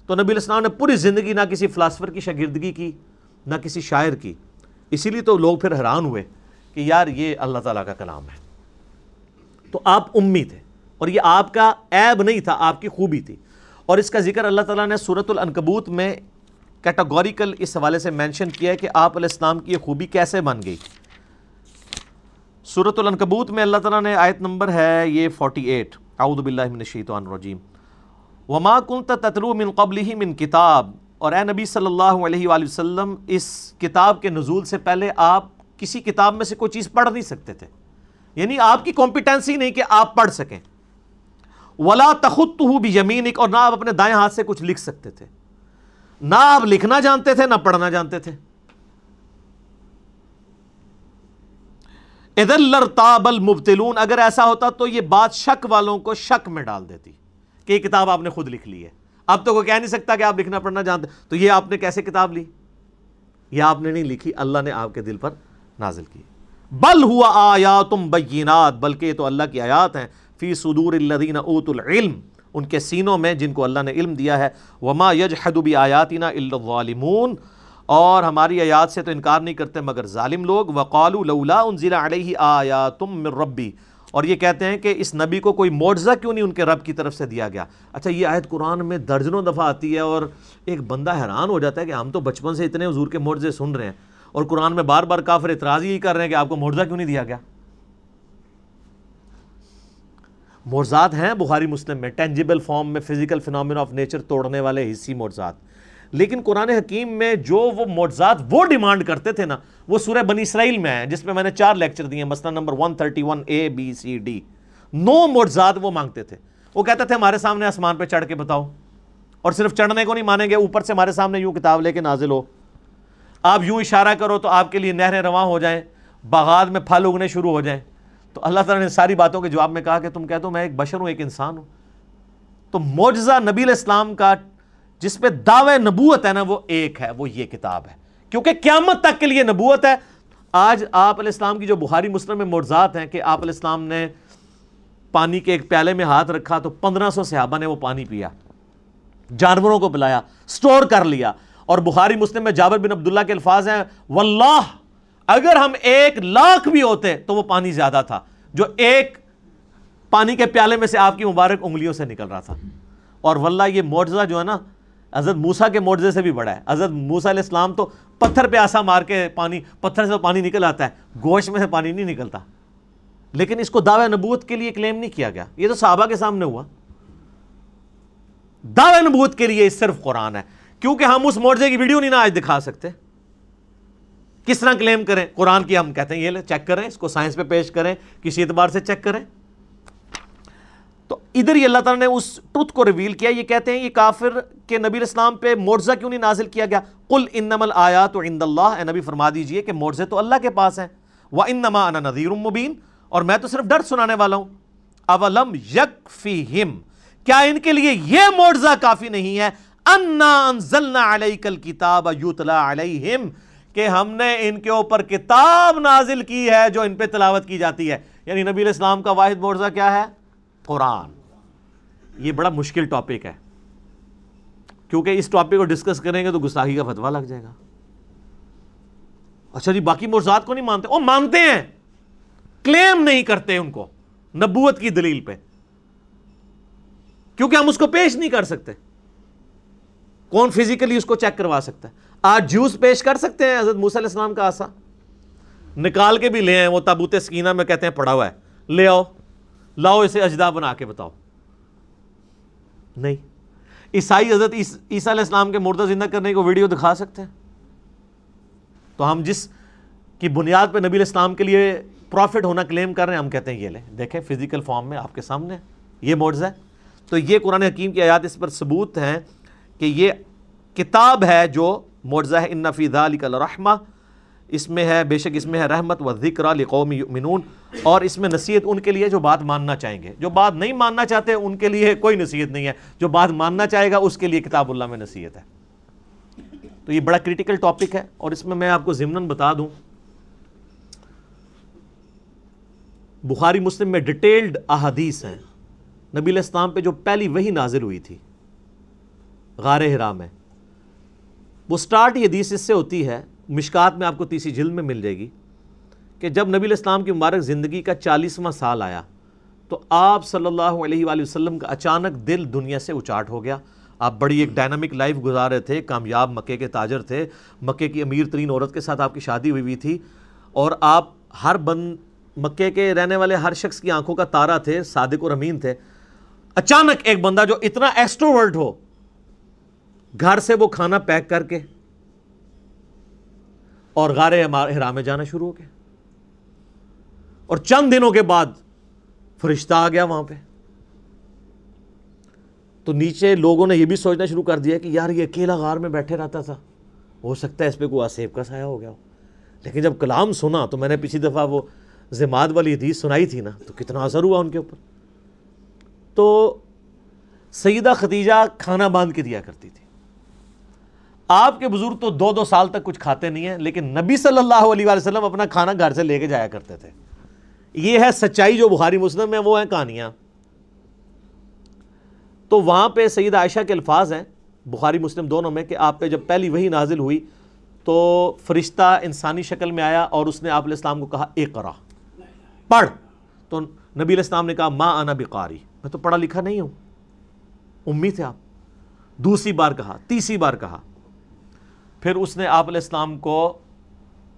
تو نبی علیہ السلام نے پوری زندگی نہ کسی فلاسفر کی شاگردگی کی، نہ کسی شاعر کی۔ اسی لیے تو لوگ پھر حیران ہوئے۔ کہ یار یہ اللہ تعالیٰ کا کلام ہے۔ تو آپ امی تھے اور یہ آپ کا عیب نہیں تھا، آپ کی خوبی تھی۔ اور اس کا ذکر اللہ تعالیٰ نے صورت العنکبوت میں کیٹاگوریکل اس حوالے سے مینشن کیا ہے کہ آپ علیہ السلام کی یہ خوبی کیسے بن گئی۔ صورت العنکبوت میں اللہ تعالیٰ نے آیت نمبر ہے، یہ 48 اعوذ باللہ من الشیطان الرجیم۔ وما کنت تتلو من قبلہ من کتاب۔ اور اے نبی صلی اللہ علیہ وآلہ وسلم، اس کتاب کے نزول سے پہلے آپ کسی کتاب میں سے کوئی چیز پڑھ نہیں سکتے تھے۔ یعنی آپ کی کمپیٹنسی نہیں کہ آپ پڑھ سکیں۔ ولا تخت بھی یمینک اور نہ آپ اپنے دائیں ہاتھ سے کچھ لکھ سکتے تھے۔ نہ آپ لکھنا جانتے تھے، نہ پڑھنا جانتے تھے۔ لرتاب المبتلون، اگر ایسا ہوتا تو یہ بات شک والوں کو شک میں ڈال دیتی کہ یہ کتاب آپ نے خود لکھ لی ہے۔ اب تو کوئی کہہ نہیں سکتا کہ آپ لکھنا پڑھنا جانتے۔ تو یہ آپ نے کیسے کتاب لی؟ یہ آپ نے نہیں لکھی، اللہ نے آپ کے دل پر نازل کی۔ بل ہوا آیاتم بینات، بلکہ یہ تو اللہ کی آیات ہیں۔ فی صدور الذین اوت العلم، ان کے سینوں میں جن کو اللہ نے علم دیا ہے۔ وما یجحد بی آیاتنا الا الظالمون۔ اور ہماری آیات سے تو انکار نہیں کرتے مگر ظالم لوگ۔ وقالوا لولا انزل علیہ آیاتم من ربی۔ اور یہ کہتے ہیں کہ اس نبی کو کوئی معجزہ کیوں نہیں ان کے رب کی طرف سے دیا گیا؟ اچھا یہ آیت قرآن میں درجنوں دفعہ آتی ہے اور ایک بندہ حیران ہو جاتا ہے کہ ہم تو بچپن سے اتنے حضور کے معجزے سن رہے ہیں۔ اور قرآن میں بار بار کافر اعتراض یہی کر رہے ہیں کہ آپ کو معجزہ کیوں نہیں دیا گیا؟ معجزات ہیں بخاری مسلم میں ٹینجیبل فارم میں فزیکل فنامنا آف نیچر توڑنے والے حصی معجزات۔ لیکن قرآن حکیم میں جو وہ معجزات وہ ڈیمانڈ کرتے تھے نا، وہ سورہ بنی اسرائیل میں ہے جس میں میں نے چار لیکچر دیے، مثلا number 131 A B C D نو معجزات وہ مانگتے تھے۔ وہ کہتے تھے، ہمارے سامنے آسمان پہ چڑھ کے بتاؤ۔ اور صرف چڑھنے کو نہیں مانیں گے، اوپر سے ہمارے سامنے یوں کتاب لے کے نازل ہو۔ آپ یوں اشارہ کرو تو آپ کے لیے نہریں رواں ہو جائیں، باغات میں پھل اگنے شروع ہو جائیں۔ تو اللہ تعالیٰ نے ساری باتوں کے جواب میں کہا کہ تم کہہ دو میں ایک بشر ہوں، ایک انسان ہوں۔ تو معجزہ نبی علیہ السلام کا جس پہ دعوے نبوت ہے نا، وہ ایک ہے، وہ یہ کتاب ہے۔ کیونکہ قیامت تک کے لیے نبوت ہے۔ آج آپ علیہ السلام کی جو بخاری مسلم میں معجزات ہیں کہ آپ علیہ السلام نے پانی کے ایک پیالے میں ہاتھ رکھا تو پندرہ سو صحابہ نے وہ پانی پیا۔ جانوروں کو پلایا، سٹور کر لیا۔ اور بخاری مسلم میں جابر بن عبداللہ کے الفاظ ہیں، واللہ، اگر ہم ایک لاکھ بھی ہوتے تو وہ پانی زیادہ تھا، جو ایک پانی کے پیالے میں سے آپ کی مبارک انگلیوں سے نکل رہا تھا۔ اور واللہ، یہ معجزہ جو ہے نا، حضرت موسا کے معجزے سے بھی بڑا ہے۔ حضرت موسا علیہ السلام تو پتھر پہ آسا مار کے پانی، پتھر سے پانی نکل آتا ہے، گوشت میں سے پانی نہیں نکلتا۔ لیکن اس کو دعوی نبوت کے لیے کلیم نہیں کیا گیا۔ یہ تو صحابہ کے سامنے ہوا۔ دعوی نبوت کے لیے صرف قرآن ہے۔ کیونکہ ہم اس معجزے کی ویڈیو نہیں نا آج دکھا سکتے۔ کس طرح کلیم کریں؟ قرآن کی ہم کہتے ہیں، یہ چیک کریں، اس کو سائنس پہ پیش کریں، کسی اعتبار سے چیک کریں۔ تو ادھر ہی اللہ تعالیٰ نے اس ٹروتھ کو ریویل کیا، یہ کہتے ہیں یہ کافر کے نبی اسلام پہ معجزہ کیوں نہیں نازل کیا گیا؟ قل انما الآیات عند اللہ اے نبی، فرما دیجیے کہ معجزے تو اللہ کے پاس ہیں۔ وَإِنَّمَا أَنَا نَذِيرٌ مُبِينٌ۔ اور میں تو صرف ڈر سنانے والا ہوں۔ اولم یکفیہم کیا ان کے لیے یہ معجزہ کافی نہیں ہے؟ انا انزلنا علیک الکتاب یتلا علیہم، کہ ہم نے ان کے اوپر کتاب نازل کی ہے جو ان پہ تلاوت کی جاتی ہے۔ یعنی نبی علیہ السلام کا واحد معجزہ کیا ہے؟ قرآن۔ یہ بڑا مشکل ٹاپک ہے۔ کیونکہ اس ٹاپک کو ڈسکس کریں گے تو گستاخی کا فتوا لگ جائے گا۔ اچھا جی باقی مرزاد کو نہیں مانتے؟ وہ مانتے ہیں۔ کلیم نہیں کرتے ان کو، نبوت کی دلیل پہ۔ کیونکہ ہم اس کو پیش نہیں کر سکتے۔ کون فزیکلی اس کو چیک کروا سکتا ہے؟ آج جوس پیش کر سکتے ہیں حضرت موسیٰ علیہ السلام کا آسا۔ نکال کے بھی لے ہیں، وہ تابوت سکینہ میں کہتے ہیں پڑا ہوا ہے۔ لے آؤ، لاؤ اسے اجدا بنا کے بتاؤ۔ نہیں۔ عیسائی حضرت عیسیٰ علیہ السلام کے مردہ زندہ کرنے کو ویڈیو دکھا سکتے ہیں۔ تو ہم جس کی بنیاد پہ نبی الاسلام کے لیے پروفٹ ہونا کلیم کر رہے ہیں، ہم کہتے ہیں یہ لیں دیکھیں فزیکل فارم میں آپ کے سامنے یہ معجزہ ہے۔ تو یہ قرآن حکیم کی آیات اس پر ثبوت ہیں۔ کہ یہ کتاب ہے جو معجزہ ہے ان نفی ذالک الرحمہ، اس میں ہے، بے شک اس میں ہے رحمت و ذکر لقوم یؤمنون، اور اس میں نصیحت ان کے لیے جو بات ماننا چاہیں گے۔ جو بات نہیں ماننا چاہتے، ان کے لیے کوئی نصیحت نہیں ہے۔ جو بات ماننا چاہے گا، اس کے لیے کتاب اللہ میں نصیحت ہے۔ تو یہ بڑا کریٹیکل ٹاپک ہے، اور اس میں میں آپ کو ضمن بتا دوں۔ بخاری مسلم میں ڈیٹیلڈ احادیث ہیں۔ نبی الاسلام پہ جو پہلی وہی نازل ہوئی تھی غار حرام ہے۔ وہ سٹارٹ یہ حدیث اس سے ہوتی ہے، مشکات میں آپ کو تیسری جلد میں مل جائے گی کہ جب نبی الاسلام کی مبارک زندگی کا چالیسواں سال آیا تو آپ صلی اللہ علیہ وآلہ وسلم کا اچانک دل دنیا سے اچاٹ ہو گیا۔ آپ بڑی ایک ڈائنامک لائف گزارے تھے، کامیاب مکے کے تاجر تھے، مکے کی امیر ترین عورت کے ساتھ آپ کی شادی ہوئی ہوئی تھی اور آپ ہر بند، مکے کے رہنے والے ہر شخص کی آنکھوں کا تارا تھے، صادق اور امین تھے۔ اچانک ایک بندہ جو اتنا ایکسٹروورٹ ہو گھر سے وہ کھانا پیک کر کے اور غار حرام میں جانا شروع ہو گیا۔ اور چند دنوں کے بعد فرشتہ آ گیا وہاں پہ۔ تو نیچے لوگوں نے یہ بھی سوچنا شروع کر دیا کہ یار یہ اکیلا غار میں بیٹھے رہتا تھا۔ ہو سکتا ہے اس پہ کوئی آسیب کا سایہ ہو گیا ہو۔ لیکن جب کلام سنا تو میں نے پچھلی دفعہ وہ زماد والی حدیث سنائی تھی نا، تو کتنا اثر ہوا ان کے اوپر۔ تو سیدہ ختیجہ کھانا باندھ کے دیا کرتی تھی۔ آپ کے بزرگ تو دو دو سال تک کچھ کھاتے نہیں ہیں، لیکن نبی صلی اللہ علیہ وسلم اپنا کھانا گھر سے لے کے جایا کرتے تھے۔ یہ ہے سچائی جو بخاری مسلم میں، وہ ہیں کہانیاں۔ تو وہاں پہ سید عائشہ کے الفاظ ہیں، بخاری مسلم دونوں میں، کہ آپ پہ جب پہلی وہی نازل ہوئی تو فرشتہ انسانی شکل میں آیا اور اس نے آپ علیہ السلام کو کہا اقرا پڑھ۔ تو نبی علیہ السلام نے کہا ماں آنا بقاری۔ میں تو پڑھا لکھا نہیں ہوں۔ امید تھے آپ۔ دوسری بار کہا، تیسری بار کہا۔ پھر اس نے آپ علیہ السلام کو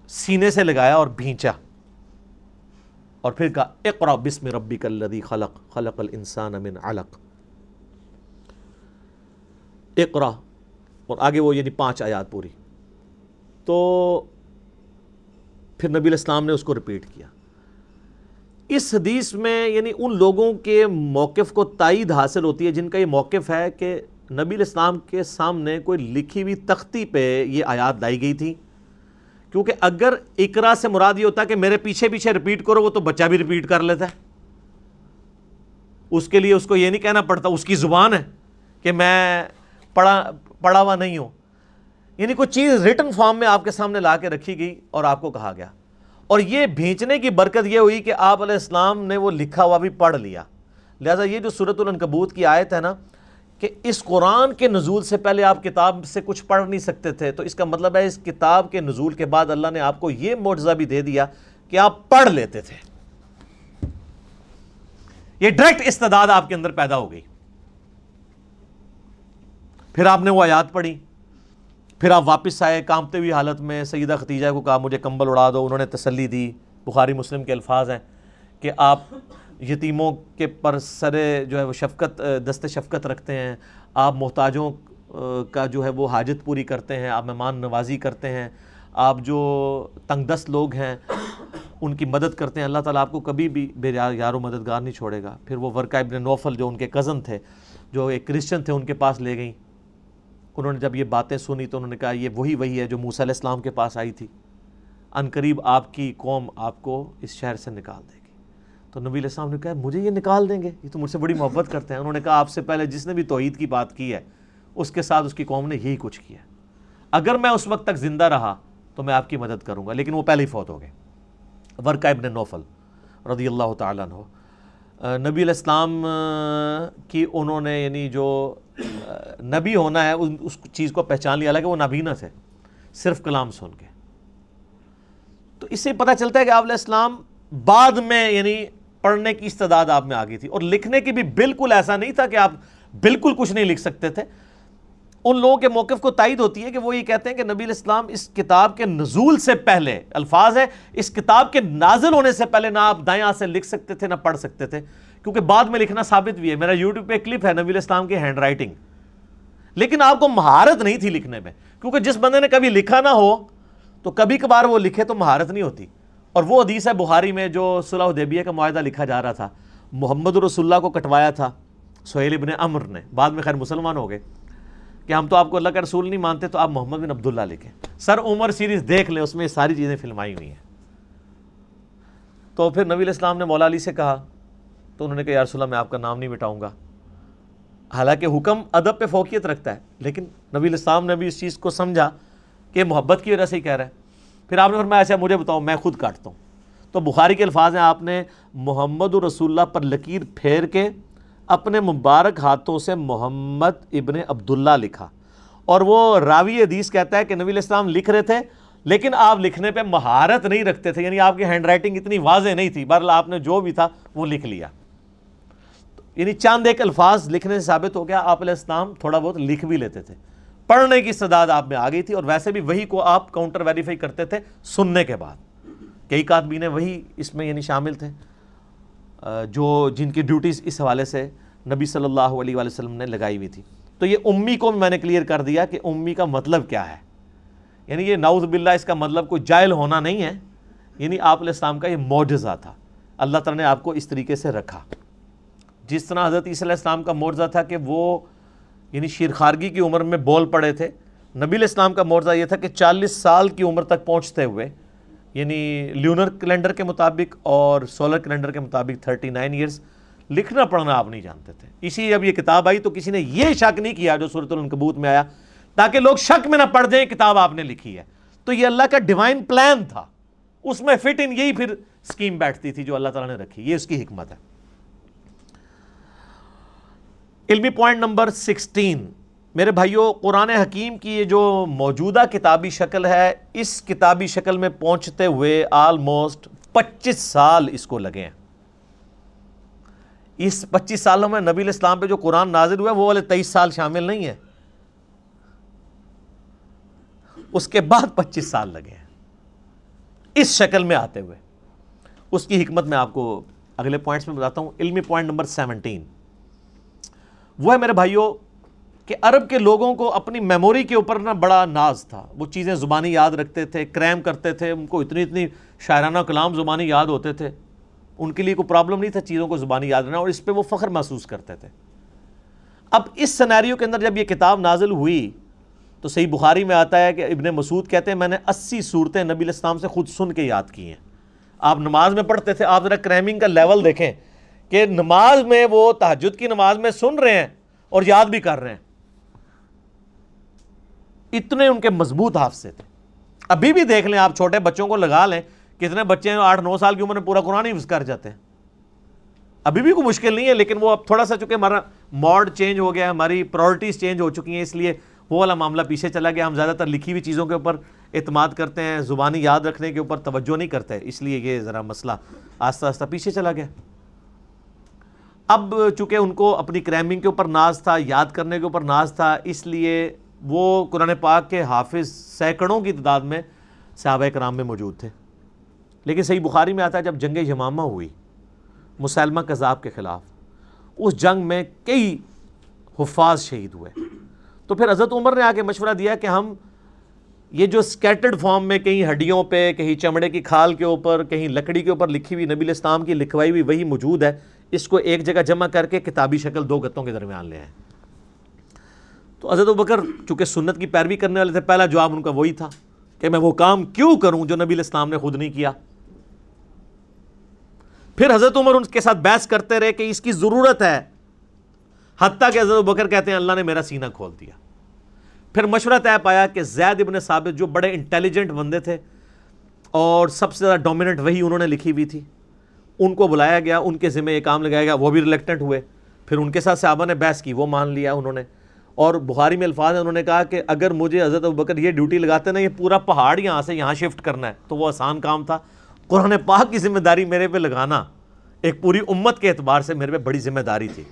سینے سے لگایا اور بھینچا اور پھر کہا اقرا بسم ربک الذی خلق خلق الانسان من علق۔ اقرا اور آگے وہ یعنی پانچ آیات پوری۔ تو پھر نبی الاسلام نے اس کو رپیٹ کیا۔ اس حدیث میں یعنی ان لوگوں کے موقف کو تائید حاصل ہوتی ہے جن کا یہ موقف ہے کہ نبی الاسلام کے سامنے کوئی لکھی ہوئی تختی پہ یہ آیات لائی گئی تھی۔ کیونکہ اگر اقرا سے مراد یہ ہوتا کہ میرے پیچھے پیچھے رپیٹ کرو، وہ تو بچہ بھی رپیٹ کر لیتا ہے۔ اس کے لیے اس کو یہ نہیں کہنا پڑتا، اس کی زبان ہے کہ میں پڑھا پڑھا ہوا نہیں ہوں۔ یعنی کوئی چیز ریٹن فارم میں آپ کے سامنے لا کے رکھی گئی اور آپ کو کہا گیا۔ اور یہ بھیجنے کی برکت یہ ہوئی کہ آپ علیہ السلام نے وہ لکھا ہوا بھی پڑھ لیا۔ لہٰذا یہ جو صورت العنکبوت کی آیت ہے نا کہ اس قرآن کے نزول سے پہلے آپ کتاب سے کچھ پڑھ نہیں سکتے تھے، تو اس کا مطلب ہے اس کتاب کے نزول کے بعد اللہ نے آپ کو یہ معجزہ بھی دے دیا کہ آپ پڑھ لیتے تھے۔ یہ ڈائریکٹ استعداد آپ کے اندر پیدا ہو گئی۔ پھر آپ نے وہ آیات پڑھی۔ پھر آپ واپس آئے، کامتے ہوئی حالت میں سیدہ ختیجہ کو کہا، مجھے کمبل اڑا دو، انہوں نے تسلی دی۔ بخاری مسلم کے الفاظ ہیں کہ آپ یتیموں کے پر سرے جو ہے وہ شفقت، دست شفقت رکھتے ہیں۔ آپ محتاجوں کا جو ہے وہ حاجت پوری کرتے ہیں، آپ مہمان نوازی کرتے ہیں۔ آپ جو تنگ دست لوگ ہیں، ان کی مدد کرتے ہیں۔ اللہ تعالیٰ آپ کو کبھی بھی بے یار و مددگار نہیں چھوڑے گا۔ پھر وہ ورقہ ابن نوفل جو ان کے کزن تھے، جو ایک کرسچن تھے، ان کے پاس لے گئیں۔ انہوں نے جب یہ باتیں سنی تو انہوں نے کہا، یہ وہی وہی ہے جو موسیٰ علیہ السلام کے پاس آئی تھی۔ ان قریب آپ کی قوم آپ کو اس شہر سے نکال دے گی۔ تو نبی علیہ السلام نے کہا، مجھے یہ نکال دیں گے؟ یہ تو مجھ سے بڑی محبت کرتے ہیں۔ انہوں نے کہا، آپ سے پہلے جس نے بھی توحید کی بات کی ہے، اس کے ساتھ اس کی قوم نے یہی کچھ کیا اگر میں اس وقت تک زندہ رہا تو میں آپ کی مدد کروں گا۔ لیکن وہ پہلے ہی فوت ہو گئے۔ ورقہ ابن نوفل رضی اللہ تعالیٰ عنہ نبی علیہ السلام کی انہوں نے یعنی جو نبی ہونا ہے اس چیز کو پہچان لیا۔ حالانکہ وہ نابینا تھے، صرف کلام سن کے۔ تو اس سے پتہ چلتا ہے کہ آپ علیہ السلام بعد میں یعنی پڑھنے کی استعداد آپ میں آ گئی تھی اور لکھنے کی بھی بالکل ایسا نہیں تھا کہ آپ بالکل کچھ نہیں لکھ سکتے تھے۔ ان لوگوں کے موقف کو تائید ہوتی ہے کہ وہ یہ کہتے ہیں کہ نبی الاسلام اس کتاب کے نزول سے پہلے، الفاظ ہے اس کتاب کے نازل ہونے سے پہلے نہ آپ دائیں ہاتھ سے لکھ سکتے تھے، نہ پڑھ سکتے تھے۔ کیونکہ بعد میں لکھنا ثابت بھی ہے۔ میرا یوٹیوب پہ کلپ ہے نبی الاسلام کی ہینڈ رائٹنگ۔ لیکن آپ کو مہارت نہیں تھی لکھنے میں۔ کیونکہ جس بندے نے کبھی لکھا نہ ہو، تو کبھی کبھار وہ لکھے تو مہارت نہیں ہوتی۔ اور وہ حدیث ہے بخاری میں جو صلح حدیبیہ کا معاہدہ لکھا جا رہا تھا۔ محمد رسول اللہ کو کٹوایا تھا۔ سہیل ابن امر نے۔ بعد میں خیر مسلمان ہو گئے۔ کہ ہم تو آپ کو اللہ کا رسول نہیں مانتے تو آپ محمد بن عبداللہ لکھیں۔ سر عمر سیریز دیکھ لیں اس میں ساری چیزیں فلمائی ہوئی ہیں۔ تو پھر نبی الاسلام نے مولا علی سے کہا، تو انہوں نے کہا، یا رسول اللہ، میں آپ کا نام نہیں مٹاؤں گا۔ حالانکہ حکم ادب پہ فوقیت رکھتا ہے۔ لیکن نبی الاسلام نے بھی اس چیز کو سمجھا کہ محبت کی وجہ سے ہی کہہ رہا ہے۔ پھر آپ نے فرمایا ایسا مجھے بتاؤ، میں خود کاٹتا ہوں۔ تو بخاری کے الفاظ ہیں، آپ نے محمد رسول اللہ پر لکیر پھیر کے اپنے مبارک ہاتھوں سے محمد ابن عبداللہ لکھا۔ اور وہ راوی حدیث کہتا ہے کہ نبی الاسلام لکھ رہے تھے، لیکن آپ لکھنے پہ مہارت نہیں رکھتے تھے یعنی آپ کی ہینڈ رائٹنگ اتنی واضح نہیں تھی۔ بہرحال آپ نے جو بھی تھا وہ لکھ لیا۔ یعنی چاند ایک الفاظ لکھنے سے ثابت ہو گیا، آپ علیہ السلام تھوڑا بہت لکھ بھی لیتے تھے۔ پڑھنے کی صداد آپ میں آ گئی تھی اور ویسے بھی وہی کو آپ کاؤنٹر ویریفائی کرتے تھے سننے کے بعد۔ کئی کاتبین وہی اس میں یعنی شامل تھے۔ جو جن کی ڈیوٹیز اس حوالے سے نبی صلی اللہ علیہ وآلہ وسلم نے لگائی ہوئی تھی۔ تو یہ امی کو میں نے کلیئر کر دیا کہ امی کا مطلب کیا ہے۔ یعنی یہ نعوذ باللہ اس کا مطلب کوئی جائل ہونا نہیں ہے۔ یعنی آپ علیہ السلام کا یہ معجزہ تھا۔ اللہ تعالیٰ نے آپ کو اس طریقے سے رکھا۔ جس طرح حضرت عیسی علیہ السلام کا معجزہ تھا کہ وہ یعنی شیرخارگی کی عمر میں بول پڑے تھے۔ نبی علیہ السلام کا معجزہ یہ تھا کہ چالیس سال کی عمر تک پہنچتے ہوئے یعنی لیونر کیلنڈر کے مطابق اور سولر کیلنڈر کے مطابق تھرٹی نائن ایئرس لکھنا پڑھنا آپ نہیں جانتے تھے۔ اسی جب یہ کتاب آئی تو کسی نے یہ شک نہیں کیا جو صورت الانکبوت میں آیا، تاکہ لوگ شک میں نہ پڑھ دیں کتاب آپ نے لکھی ہے۔ تو یہ اللہ کا ڈیوائن پلان تھا۔ اس میں فٹ ان یہی پھر سکیم بیٹھتی تھی جو اللہ تعالیٰ نے رکھی۔ یہ اس کی حکمت ہے۔ علمی پوائنٹ نمبر سکسٹین میرے بھائیوں قرآن حکیم کی یہ جو موجودہ کتابی شکل ہے، اس کتابی شکل میں پہنچتے ہوئے آلموسٹ پچیس سال اس کو لگے ہیں۔ اس پچیس سالوں میں نبی الاسلام پہ جو قرآن نازل ہوا ہے، وہ والے تیئیس سال شامل نہیں ہے اس کے بعد پچیس سال لگے ہیں۔ اس شکل میں آتے ہوئے۔ اس کی حکمت میں آپ کو اگلے پوائنٹس میں بتاتا ہوں۔ علمی پوائنٹ نمبر سیونٹین وہ ہے میرے بھائیوں کہ عرب کے لوگوں کو اپنی میموری کے اوپر نا بڑا ناز تھا۔ وہ چیزیں زبانی یاد رکھتے تھے، کریم کرتے تھے، ان کو اتنی اتنی شاعرانہ کلام زبانی یاد ہوتے تھے۔ ان کے لیے کوئی پرابلم نہیں تھا چیزوں کو زبانی یاد رہنا اور اس پہ وہ فخر محسوس کرتے تھے۔ اب اس سنیریو کے اندر جب یہ کتاب نازل ہوئی، تو صحیح بخاری میں آتا ہے کہ ابن مسعود کہتے ہیں، میں نے اسی صورتیں نبی الاسلام سے خود سن کے یاد کی ہیں۔ آپ نماز میں پڑھتے تھے، آپ ذرا کریمنگ کا لیول دیکھیں۔ کہ نماز میں وہ تحجد کی نماز میں سن رہے ہیں اور یاد بھی کر رہے ہیں۔ اتنے ان کے مضبوط حافظے تھے۔ ابھی بھی دیکھ لیں آپ چھوٹے بچوں کو لگا لیں، کتنے بچے ہیں آٹھ نو سال کی عمر میں پورا قرآن ہی کر جاتے ہیں۔ ابھی بھی کوئی مشکل نہیں ہے، لیکن وہ اب تھوڑا سا چونکہ ہمارا موڈ چینج ہو گیا ہماری پرائرٹیز چینج ہو چکی ہیں، اس لیے وہ والا معاملہ پیچھے چلا گیا۔ ہم زیادہ تر لکھی ہوئی چیزوں کے اوپر اعتماد کرتے ہیں، زبانی یاد رکھنے کے اوپر توجہ نہیں کرتے، اس لیے یہ ذرا مسئلہ آہستہ آہستہ پیچھے چلا گیا۔ اب چونکہ ان کو اپنی کریمنگ کے اوپر ناز تھا، یاد کرنے کے اوپر ناز تھا، اس لیے وہ قرآن پاک کے حافظ سینکڑوں کی تعداد میں صحابہ کرام میں موجود تھے۔ لیکن صحیح بخاری میں آتا ہے جب جنگ یمامہ ہوئی، مسلمہ کذاب کے خلاف، اس جنگ میں کئی حفاظ شہید ہوئے۔ تو پھر حضرت عمر نے آ کے مشورہ دیا کہ ہم یہ جو سکیٹرڈ فارم میں کہیں ہڈیوں پہ، کہیں چمڑے کی کھال کے اوپر، کہیں لکڑی کے اوپر لکھی ہوئی نبی الاسلام کی لکھوائی ہوئی وہی موجود ہے۔ اس کو ایک جگہ جمع کر کے کتابی شکل دو گتوں کے درمیان لے آئیں تو حضرت بکر چونکہ سنت کی پیروی کرنے والے تھے، پہلا جواب ان کا وہی تھا کہ میں وہ کام کیوں کروں جو نبی الاسلام نے خود نہیں کیا۔ پھر حضرت عمر ان کے ساتھ بحث کرتے رہے کہ اس کی ضرورت ہے۔ حتیٰ کہ حضرت بکر کہتے ہیں، اللہ نے میرا سینہ کھول دیا۔ پھر مشورہ طے پایا کہ زید ابن ثابت جو بڑے انٹیلیجنٹ بندے تھے اور سب سے زیادہ ڈومیننٹ وہی انہوں نے لکھی ہوئی تھی۔ ان کو بلایا گیا، ان کے ذمہ یہ کام لگایا گیا، وہ بھی ریلیکٹنٹ ہوئے۔ پھر ان کے ساتھ صحابہ نے بحث کی، وہ مان لیا انہوں نے۔ اور بخاری میں الفاظ ہیں، انہوں نے کہا کہ اگر مجھے حضرت بکر یہ ڈیوٹی لگاتے نا، یہ پورا پہاڑ یہاں سے یہاں شفٹ کرنا ہے، تو وہ آسان کام تھا۔ قرآن پاک کی ذمہ داری میرے پہ لگانا ایک پوری امت کے اعتبار سے میرے پہ بڑی ذمہ داری تھی۔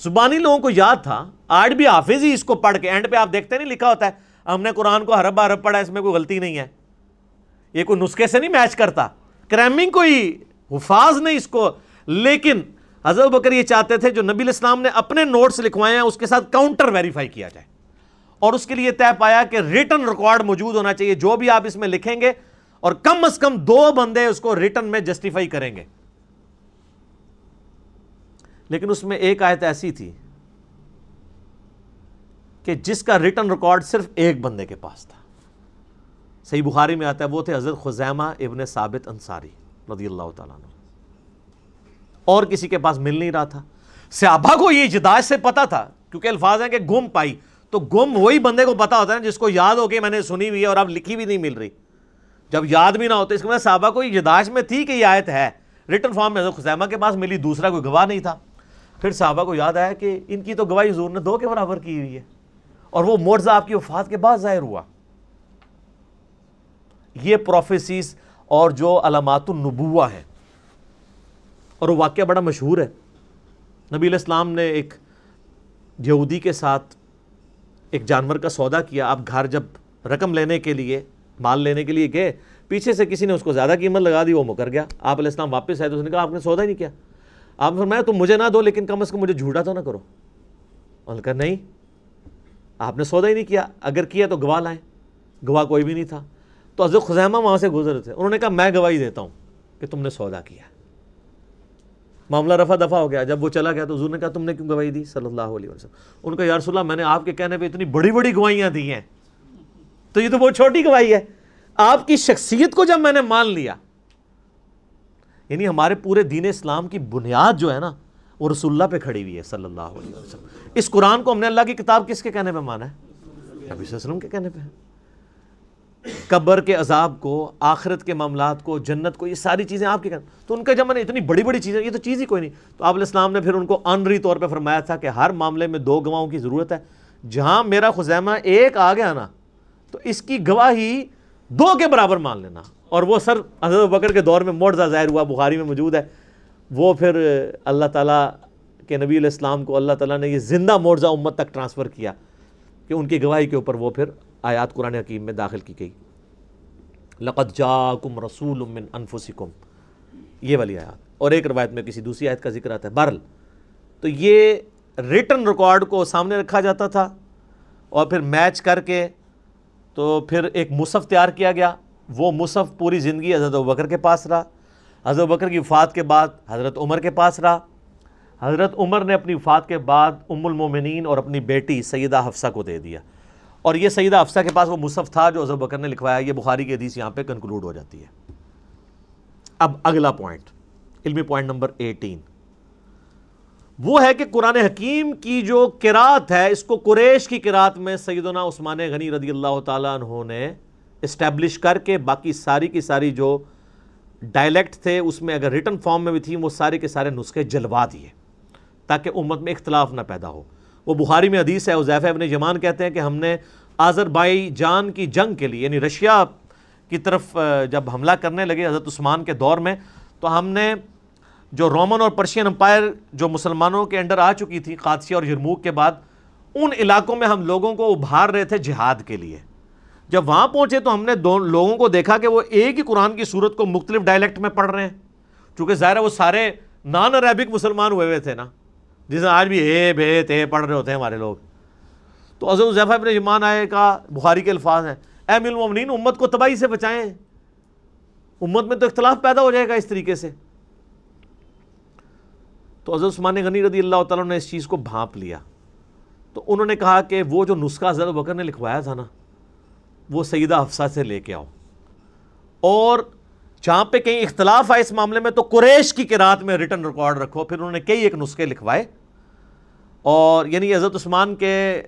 زبانی لوگوں کو یاد تھا، آج بھی حافظ ہی اس کو پڑھ کے اینڈ پہ آپ دیکھتے نہیں، لکھا ہوتا ہے، ہم نے قرآن کو حرب حرب پڑھا، اس میں کوئی غلطی نہیں ہے۔ یہ کوئی نسخے سے نہیں میچ کرتا۔ کریمنگ کوئی حفاظ نہیں اس کو، لیکن حضرت بکر یہ چاہتے تھے جو نبی الاسلام نے اپنے نوٹس لکھوائے ہیں، اس کے ساتھ کاؤنٹر ویریفائی کیا جائے۔ اور اس کے لیے طے پایا کہ ریٹن ریکارڈ موجود ہونا چاہیے، جو بھی آپ اس میں لکھیں گے، اور کم از کم دو بندے اس کو ریٹن میں جسٹیفائی کریں گے۔ لیکن اس میں ایک آیت ایسی تھی کہ جس کا ریٹن ریکارڈ صرف ایک بندے کے پاس تھا۔ صحیح بخاری میں آتا ہے، وہ تھے حضرت خزیمہ ابن ثابت انصاری۔ رضی اللہ تعالیٰ عنہ۔ اور کسی کے پاس مل نہیں رہا تھا۔ صحابہ کو یہ اجداج سے پتا تھا، کیونکہ الفاظ ہیں کہ گم پائی۔ تو گم وہی بندے کو پتا ہوتا ہے جس کو یاد ہو کہ میں نے سنی ہوئی ہے اور اب لکھی بھی نہیں مل رہی۔ جب یاد بھی نہ ہوتا اس کے بعد صحابہ کو اجداج میں تھی کہ یہ آیت ہے۔ ریٹن فارم میں حضرت خزیمہ کے پاس ملی، دوسرا کوئی گواہ نہیں تھا۔ پھر صحابہ کو یاد آیا کہ ان کی تو گواہی حضور نے دو کے برابر کی ہوئی ہے۔ اور وہ مرزہ آپ کی وفات کے بعد ظاہر ہوا۔ یہ پروفیسیز اور جو علامات النبوہ ہیں۔ اور وہ واقعہ بڑا مشہور ہے۔ نبی علیہ السلام نے ایک یہودی کے ساتھ ایک جانور کا سودا کیا۔ آپ گھر جب رقم لینے کے لیے، مال لینے کے لیے گئے، پیچھے سے کسی نے اس کو زیادہ قیمت لگا دی، وہ مکر گیا۔ آپ علیہ السلام واپس آئے تو اس نے کہا، آپ نے سودا ہی نہیں کیا۔ آپ نے فرمایا، تم مجھے نہ دو، لیکن کم از کم مجھے جھوٹا تو نہ کرو۔ انہوں نے کہا، نہیں، آپ نے سودا ہی نہیں کیا۔ اگر کیا تو گواہ لائیں۔ گواہ کوئی بھی نہیں تھا۔ تو حضرت خزیمہ وہاں سے گزر تھے۔ انہوں نے کہا، میں گواہی دیتا ہوں کہ تم نے سودا کیا۔ معاملہ رفع دفع ہو گیا۔ جب وہ چلا گیا تو حضور نے کہا، تم نے کیوں گواہی دی؟ صلی اللہ علیہ وسلم۔ ان کا یارس اللہ، میں نے آپ کے کہنے پہ اتنی بڑی بڑی گواہیاں دی ہیں۔ تو یہ تو بہت چھوٹی گواہی ہے۔ آپ کی شخصیت کو جب میں نے مان لیا یعنی ہمارے پورے دین اسلام کی بنیاد جو ہے نا، وہ رسول اللہ پہ کھڑی ہوئی ہے، صلی اللہ علیہ وسلم۔ اس قرآن کو ہم نے اللہ کی کتاب کس کے کہنے پہ مانا ہے؟ نبی صلی اللہ علیہ وسلم کے کہنے پہ۔ قبر کے عذاب کو، آخرت کے معاملات کو، جنت کو، یہ ساری چیزیں آپ کے کہنے تو ان کا جب میں نے اتنی بڑی بڑی چیزیں، یہ تو چیز ہی کوئی نہیں۔ تو آپ علیہ السلام نے پھر ان کو انری طور پہ فرمایا تھا کہ ہر معاملے میں دو گواہوں کی ضرورت ہے۔ جہاں میرا خزیمہ ایک آ گیا نا تو اس کی گواہی دو کے برابر مان لینا۔ اور وہ سر حضرت بکر کے دور میں موڑزہ ظاہر ہوا، بخاری میں موجود ہے۔ وہ پھر اللہ تعالیٰ کے نبی علیہ السلام کو، اللہ تعالیٰ نے یہ زندہ موڑزہ امت تک ٹرانسفر کیا کہ ان کی گواہی کے اوپر وہ پھر آیات قرآن حکیم میں داخل کی گئی۔ لقت جاکم رسول من انفسکم۔ یہ والی آیات۔ اور ایک روایت میں کسی دوسری آیت کا ذکر آتا ہے۔ برل تو یہ ریٹن ریکارڈ کو سامنے رکھا جاتا تھا اور پھر میچ کر کے تو پھر ایک مصحف تیار کیا گیا۔ وہ مصحف پوری زندگی حضرت بکر کے پاس رہا۔ حضرت بکر کی وفات کے بعد حضرت عمر کے پاس رہا۔ حضرت عمر نے اپنی وفات کے بعد ام المومنین اور اپنی بیٹی سیدہ حفصہ کو دے دیا۔ اور یہ سیدہ حفصہ کے پاس وہ مصحف تھا جو حضرت بکر نے لکھوایا، یہ بخاری کی حدیث یہاں پہ کنکلوڈ ہو جاتی ہے۔ اب اگلا پوائنٹ علمی پوائنٹ نمبر ایٹین وہ ہے کہ قرآن حکیم کی جو قرات ہے، اس کو قریش کی قرات میں سیدنا عثمان غنی رضی اللہ تعالیٰ عنہ نے اسٹیبلش کر کے باقی ساری کی ساری جو ڈائلیکٹ تھے، اس میں اگر ریٹن فارم میں بھی تھیں، وہ سارے کے سارے نسخے جلوا دیے تاکہ امت میں اختلاف نہ پیدا ہو۔ وہ بخاری میں حدیث ہے عزیفہ ابن جمان کہتے ہیں کہ ہم نے آذر بائی جان کی جنگ کے لیے یعنی رشیا کی طرف جب حملہ کرنے لگے حضرت عثمان کے دور میں، تو ہم نے جو رومن اور پرشین امپائر جو مسلمانوں کے انڈر آ چکی تھی، قادسیہ اور یرموک کے بعد، ان علاقوں میں ہم لوگوں کو ابھار رہے تھے جہاد کے لیے۔ جب وہاں پہنچے تو ہم نے دو لوگوں کو دیکھا کہ وہ ایک ہی قرآن کی صورت کو مختلف ڈائلیکٹ میں پڑھ رہے ہیں۔ چونکہ ظاہر ہے وہ سارے نان عربک مسلمان ہوئے ہوئے تھے نا۔ جس آج بھی اے بے تے پڑھ رہے ہوتے ہیں ہمارے لوگ۔ تو عزم الزیفہ ابن جمان آئے کا بخاری کے الفاظ ہیں۔ اے المومنین، امت کو تباہی سے بچائیں۔ امت میں تو اختلاف پیدا ہو جائے گا اس طریقے سے۔ تو حضرت عثمان غنی رضی اللہ تعالیٰ نے اس چیز کو بھانپ لیا۔ تو انہوں نے کہا کہ وہ جو نسخہ حضرت بکر نے لکھوایا تھا نا، وہ سیدہ حفصہ سے لے کے آؤ۔ اور جہاں پہ کہیں اختلاف آئے اس معاملے میں تو قریش کی قرات میں ریٹن ریکارڈ رکھو، پھر انہوں نے کئی ایک نسخے لکھوائے۔ اور یعنی حضرت عثمان کے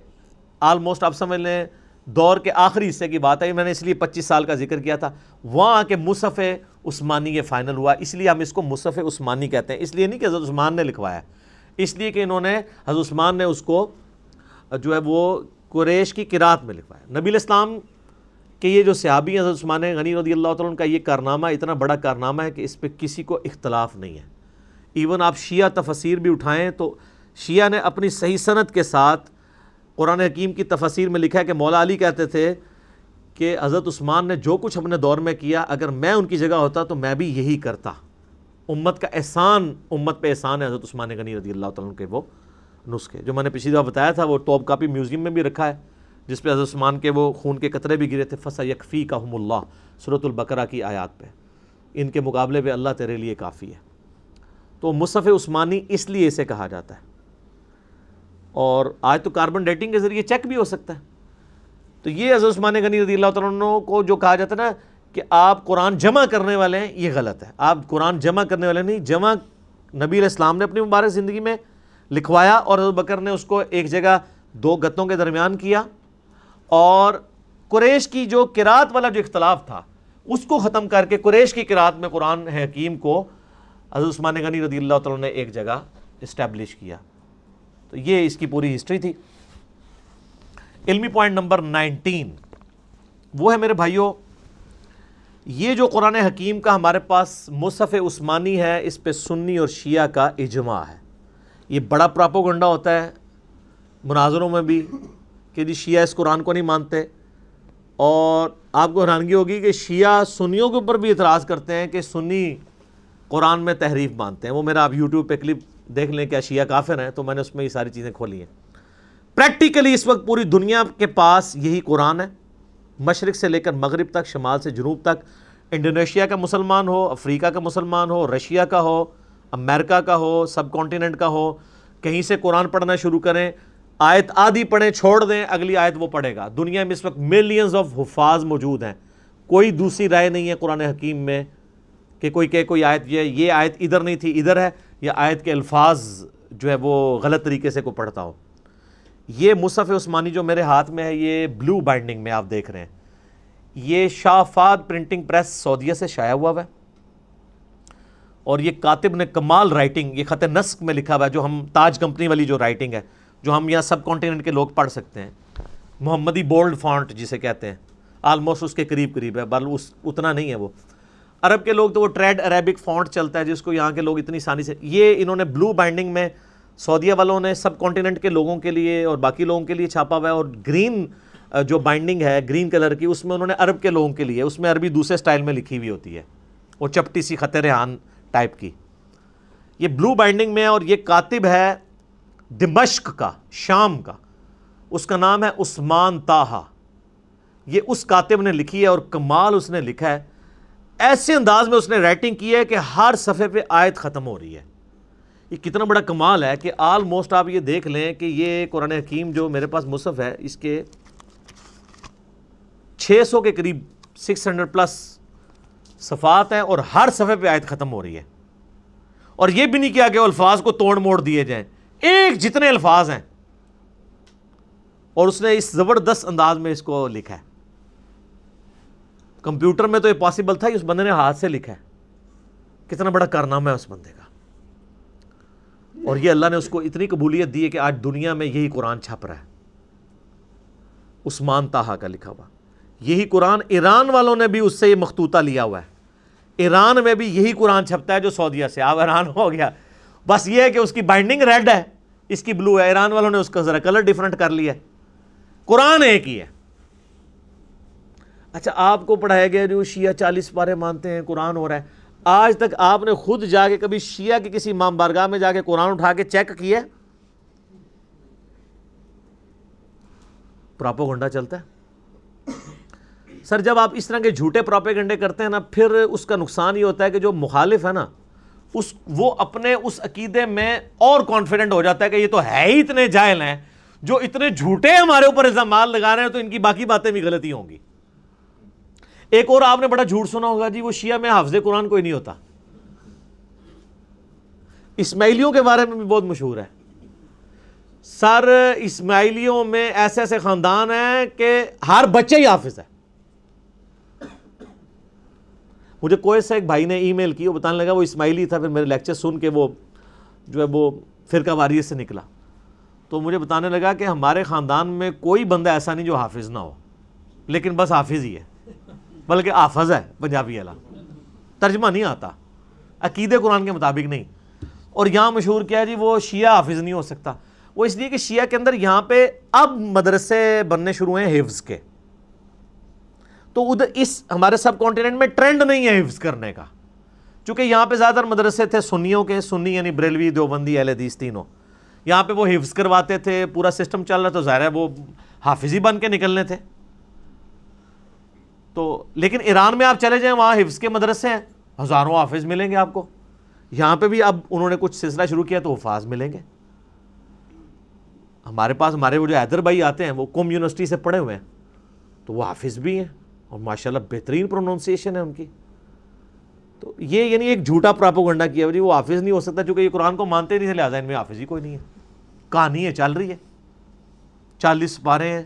آلموسٹ آپ سمجھ لیں دور کے آخری حصے کی بات ہے، میں نے اس لیے پچیس سال کا ذکر کیا تھا۔ وہاں کے مصحف عثمانی یہ فائنل ہوا، اس لیے ہم اس کو مصحف عثمانی کہتے ہیں۔ اس لیے نہیں کہ حضرت عثمان نے لکھوایا۔ اس لیے کہ انہوں نے، حضرت عثمان نے اس کو جو ہے وہ قریش کی قرات میں لکھوایا۔ نبی الاسلام کہ یہ جو صحابی حضرت عثمان غنی رضی اللہ تعالیٰ کا یہ کارنامہ اتنا بڑا کارنامہ ہے کہ اس پہ کسی کو اختلاف نہیں ہے۔ ایون آپ شیعہ تفسیر بھی اٹھائیں تو شیعہ نے اپنی صحیح صنعت کے ساتھ قرآن حکیم کی تفسیر میں لکھا ہے کہ مولا علی کہتے تھے کہ حضرت عثمان نے جو کچھ اپنے دور میں کیا، اگر میں ان کی جگہ ہوتا تو میں بھی یہی کرتا۔ امت کا احسان، امت پہ احسان ہے حضرت عثمان غنی رضی اللہ تعالیٰ کے وہ نسخے۔ جو میں نے پچھلی دفعہ بتایا تھا، وہ ٹاپ کاپی میوزیم میں بھی رکھا ہے۔ جس پہ حضرت عثمان کے وہ خون کے قطرے بھی گرے تھے فسا یکفی کا ہم اللہ صورت البقرہ کی آیات پہ۔ ان کے مقابلے پہ اللہ تیرے لیے کافی ہے۔ تو مصف عثمانی اس لیے اسے کہا جاتا ہے۔ اور آج تو کاربن ڈیٹنگ کے ذریعے چیک بھی ہو سکتا ہے۔ تو یہ عزیز عثمان غنی رضی اللہ تعالیٰ کو جو کہا جاتا ہے نا کہ آپ قرآن جمع کرنے والے ہیں، یہ غلط ہے۔ آپ قرآن جمع کرنے والے نہیں، جمع نبی علیہ السلام نے اپنی مبارک زندگی میں لکھوایا اور حضرت بکر نے اس کو ایک جگہ دو گتوں کے درمیان کیا۔ اور قریش کی جو کراط والا جو اختلاف تھا، اس کو ختم کر کے قریش کی کراط میں قرآن حکیم کو حضرت عثمان غنی رضی اللہ تعالیٰ نے ایک جگہ اسٹیبلش کیا۔ تو یہ اس کی پوری ہسٹری تھی۔ علمی پوائنٹ نمبر نائنٹین وہ ہے میرے بھائیوں یہ جو قرآن حکیم کا ہمارے پاس مصحف عثمانی ہے، اس پہ سنی اور شیعہ کا اجماع ہے۔ یہ بڑا پراپوگنڈا ہوتا ہے، مناظروں میں بھی۔ کہ جی شیعہ اس قرآن کو نہیں مانتے اور آپ کو حیرانگی ہوگی کہ شیعہ سنیوں کے اوپر بھی اعتراض کرتے ہیں کہ سنی قرآن میں تحریف مانتے ہیں۔ وہ میرا آپ یوٹیوب پہ کلپ دیکھ لیں کیا شیعہ کافر ہیں، تو میں نے اس میں یہ ساری چیزیں کھولی ہیں۔ پریکٹیکلی اس وقت پوری دنیا کے پاس یہی قرآن ہے۔ مشرق سے لے کر مغرب تک، شمال سے جنوب تک، انڈونیشیا کا مسلمان ہو، افریقہ کا مسلمان ہو، رشیا کا ہو، امریکہ کا ہو، سب کانٹیننٹ کا ہو، کہیں سے قرآن پڑھنا شروع کریں آیت آدھی پڑھیں، چھوڑ دیں، اگلی آیت وہ پڑھے گا۔ دنیا میں اس وقت ملینز آف حفاظ موجود ہیں۔ کوئی دوسری رائے نہیں ہے قرآن حکیم میں کہ کوئی کہ کوئی آیت یہ یہ آیت ادھر نہیں تھی، ادھر ہے، یا آیت کے الفاظ جو ہے وہ غلط طریقے سے کو پڑھتا ہو۔ یہ مصحف عثمانی جو میرے ہاتھ میں ہے، یہ بلو بائنڈنگ میں آپ دیکھ رہے ہیں۔ یہ شافاد پرنٹنگ پریس سعودیہ سے شائع ہوا ہوا ہے۔ اور یہ کاتب نے کمال رائٹنگ یہ خط نسق میں لکھا ہوا ہے، جو ہم تاج کمپنی والی جو رائٹنگ ہے۔ جو ہم یہاں سب کانٹیننٹ کے لوگ پڑھ سکتے ہیں۔ محمدی بولڈ فانٹ جسے کہتے ہیں۔ آلموسٹ اس کے قریب قریب ہے، بل اس، اتنا نہیں ہے وہ۔ عرب کے لوگ تو وہ ٹریڈ عربک فونٹ چلتا ہے، جس کو یہاں کے لوگ اتنی آسانی سے۔ یہ انہوں نے بلو بائنڈنگ میں سعودیہ والوں نے سب کانٹیننٹ کے لوگوں کے لیے اور باقی لوگوں کے لیے چھاپا ہوا ہے۔ اور گرین جو بائنڈنگ ہے گرین کلر کی، اس میں انہوں نے عرب کے لوگوں کے لیے، اس میں عربی دوسرے سٹائل میں لکھی ہوئی ہوتی ہے۔ وہ چپٹی سی خط ریحان ٹائپ کی۔ یہ بلو بائنڈنگ میں اور یہ کاتب ہے دمشق کا، شام کا۔ اس کا نام ہے عثمان تاہا یہ اس کاتب نے لکھی ہے اور کمال اس نے لکھا ہے۔ ایسے انداز میں اس نے رائٹنگ کی ہے کہ ہر صفحے پہ آیت ختم ہو رہی ہے۔ یہ کتنا بڑا کمال ہے کہ آلموسٹ آپ یہ دیکھ لیں کہ یہ قرآن حکیم جو میرے پاس مصحف ہے، اس کے چھ سو کے قریب سکس ہنڈریڈ پلس صفات ہیں اور ہر صفحے پہ آیت ختم ہو رہی ہے۔ اور یہ بھی نہیں کیا کہ الفاظ کو توڑ موڑ دیے جائیں۔ ایک جتنے الفاظ ہیں اور اس نے اس زبردست انداز میں اس کو لکھا ہے۔ کمپیوٹر میں تو یہ پاسبل تھا کہ اس بندے نے ہاتھ سے لکھا ہے۔ کتنا بڑا کارنامہ ہے اس بندے کا۔ اور یہ اللہ نے اس کو اتنی قبولیت دی ہے کہ آج دنیا میں یہی قرآن چھپ رہا ہے۔ عثمان تاہا کا لکھا ہوا۔ یہی قرآن ایران والوں نے بھی اس سے یہ مختوطہ لیا ہوا ہے۔ ایران میں بھی یہی قرآن چھپتا ہے جو سعودیہ سے۔ آپ ایران ہو گیا۔ بس یہ ہے کہ اس کی بائنڈنگ ریڈ ہے، اس کی بلو ہے، ایران والوں نے اس کا ذرا کلر ڈیفرنٹ کر لیا ہے۔ قرآن ایک ہی ہے۔ اچھا آپ کو پڑھایا گیا جو شیعہ چالیس پارے مانتے ہیں، قرآن ہو رہا ہے۔ آج تک آپ نے خود جا کے کبھی شیعہ کی کسی امام بارگاہ میں جا کے قرآن اٹھا کے چیک کیا پراپو گنڈا چلتا ہے۔ سر، جب آپ اس طرح کے جھوٹے پراپے گنڈے کرتے ہیں نا، پھر اس کا نقصان یہ ہوتا ہے کہ جو مخالف ہے نا اس وہ اپنے اس عقیدے میں اور کانفیڈنٹ ہو جاتا ہے کہ یہ تو ہے ہی اتنے جائل ہیں، جو اتنے جھوٹے ہمارے اوپر الزامات لگا رہے ہیں تو ان کی باقی باتیں بھی غلطی ہوں گی۔ ایک اور آپ نے بڑا جھوٹ سنا ہوگا جی وہ شیعہ میں حافظ قرآن کوئی نہیں ہوتا۔ اسماعیلیوں کے بارے میں بھی بہت مشہور ہے۔ سر اسماعیلیوں میں ایسے ایسے خاندان ہیں کہ ہر بچے ہی حافظ ہے۔ مجھے کوئی سے ایک بھائی نے ای میل کی، وہ بتانے لگا وہ اسماعیلی تھا، پھر میرے لیکچر سن کے وہ جو ہے وہ فرقہ واریت سے نکلا۔ تو مجھے بتانے لگا کہ ہمارے خاندان میں کوئی بندہ ایسا نہیں جو حافظ نہ ہو، لیکن بس حافظ ہی ہے، بلکہ آفز ہے پنجابی والا۔ ترجمہ نہیں آتا عقید قرآن کے مطابق نہیں۔ اور یہاں مشہور کیا ہے جی وہ شیعہ حافظ نہیں ہو سکتا۔ وہ اس لیے کہ شیعہ کے اندر یہاں پہ اب مدرسے بننے شروع ہیں حفظ کے۔ تو ادھر اس ہمارے سب کانٹیننٹ میں ٹرینڈ نہیں ہے حفظ کرنے کا۔ چونکہ یہاں پہ زیادہ تر مدرسے تھے سنیوں کے، سنی یعنی بریلوی، دیوبندی، اہل حدیث تینوں۔ یہاں پہ وہ حفظ کرواتے تھے، پورا سسٹم چل رہا تو ظاہر ہے وہ حافظ ہی بن کے نکلنے تھے۔ تو لیکن ایران میں آپ چلے جائیں، وہاں حفظ کے مدرسے ہیں۔ ہزاروں حافظ ملیں گے آپ کو۔ یہاں پہ بھی اب انہوں نے کچھ سلسلہ شروع کیا تو حفاظ ملیں گے۔ ہمارے پاس، ہمارے وہ جو حیدر بھائی آتے ہیں، وہ کوم یونیورسٹی سے پڑھے ہوئے ہیں، تو وہ حافظ بھی ہیں۔ اور ماشاء اللہ بہترین پروننسیشن ہے ان کی۔ تو یہ یعنی ایک جھوٹا پراپوگنڈا کیا جی وہ حافظ نہیں ہو سکتا چونکہ یہ قرآن کو مانتے نہیں تھے، لہٰذا ان میں حافظ ہی کوئی نہیں ہے۔ کہانی ہے، چل رہی ہے۔ چالیس پارے ہیں،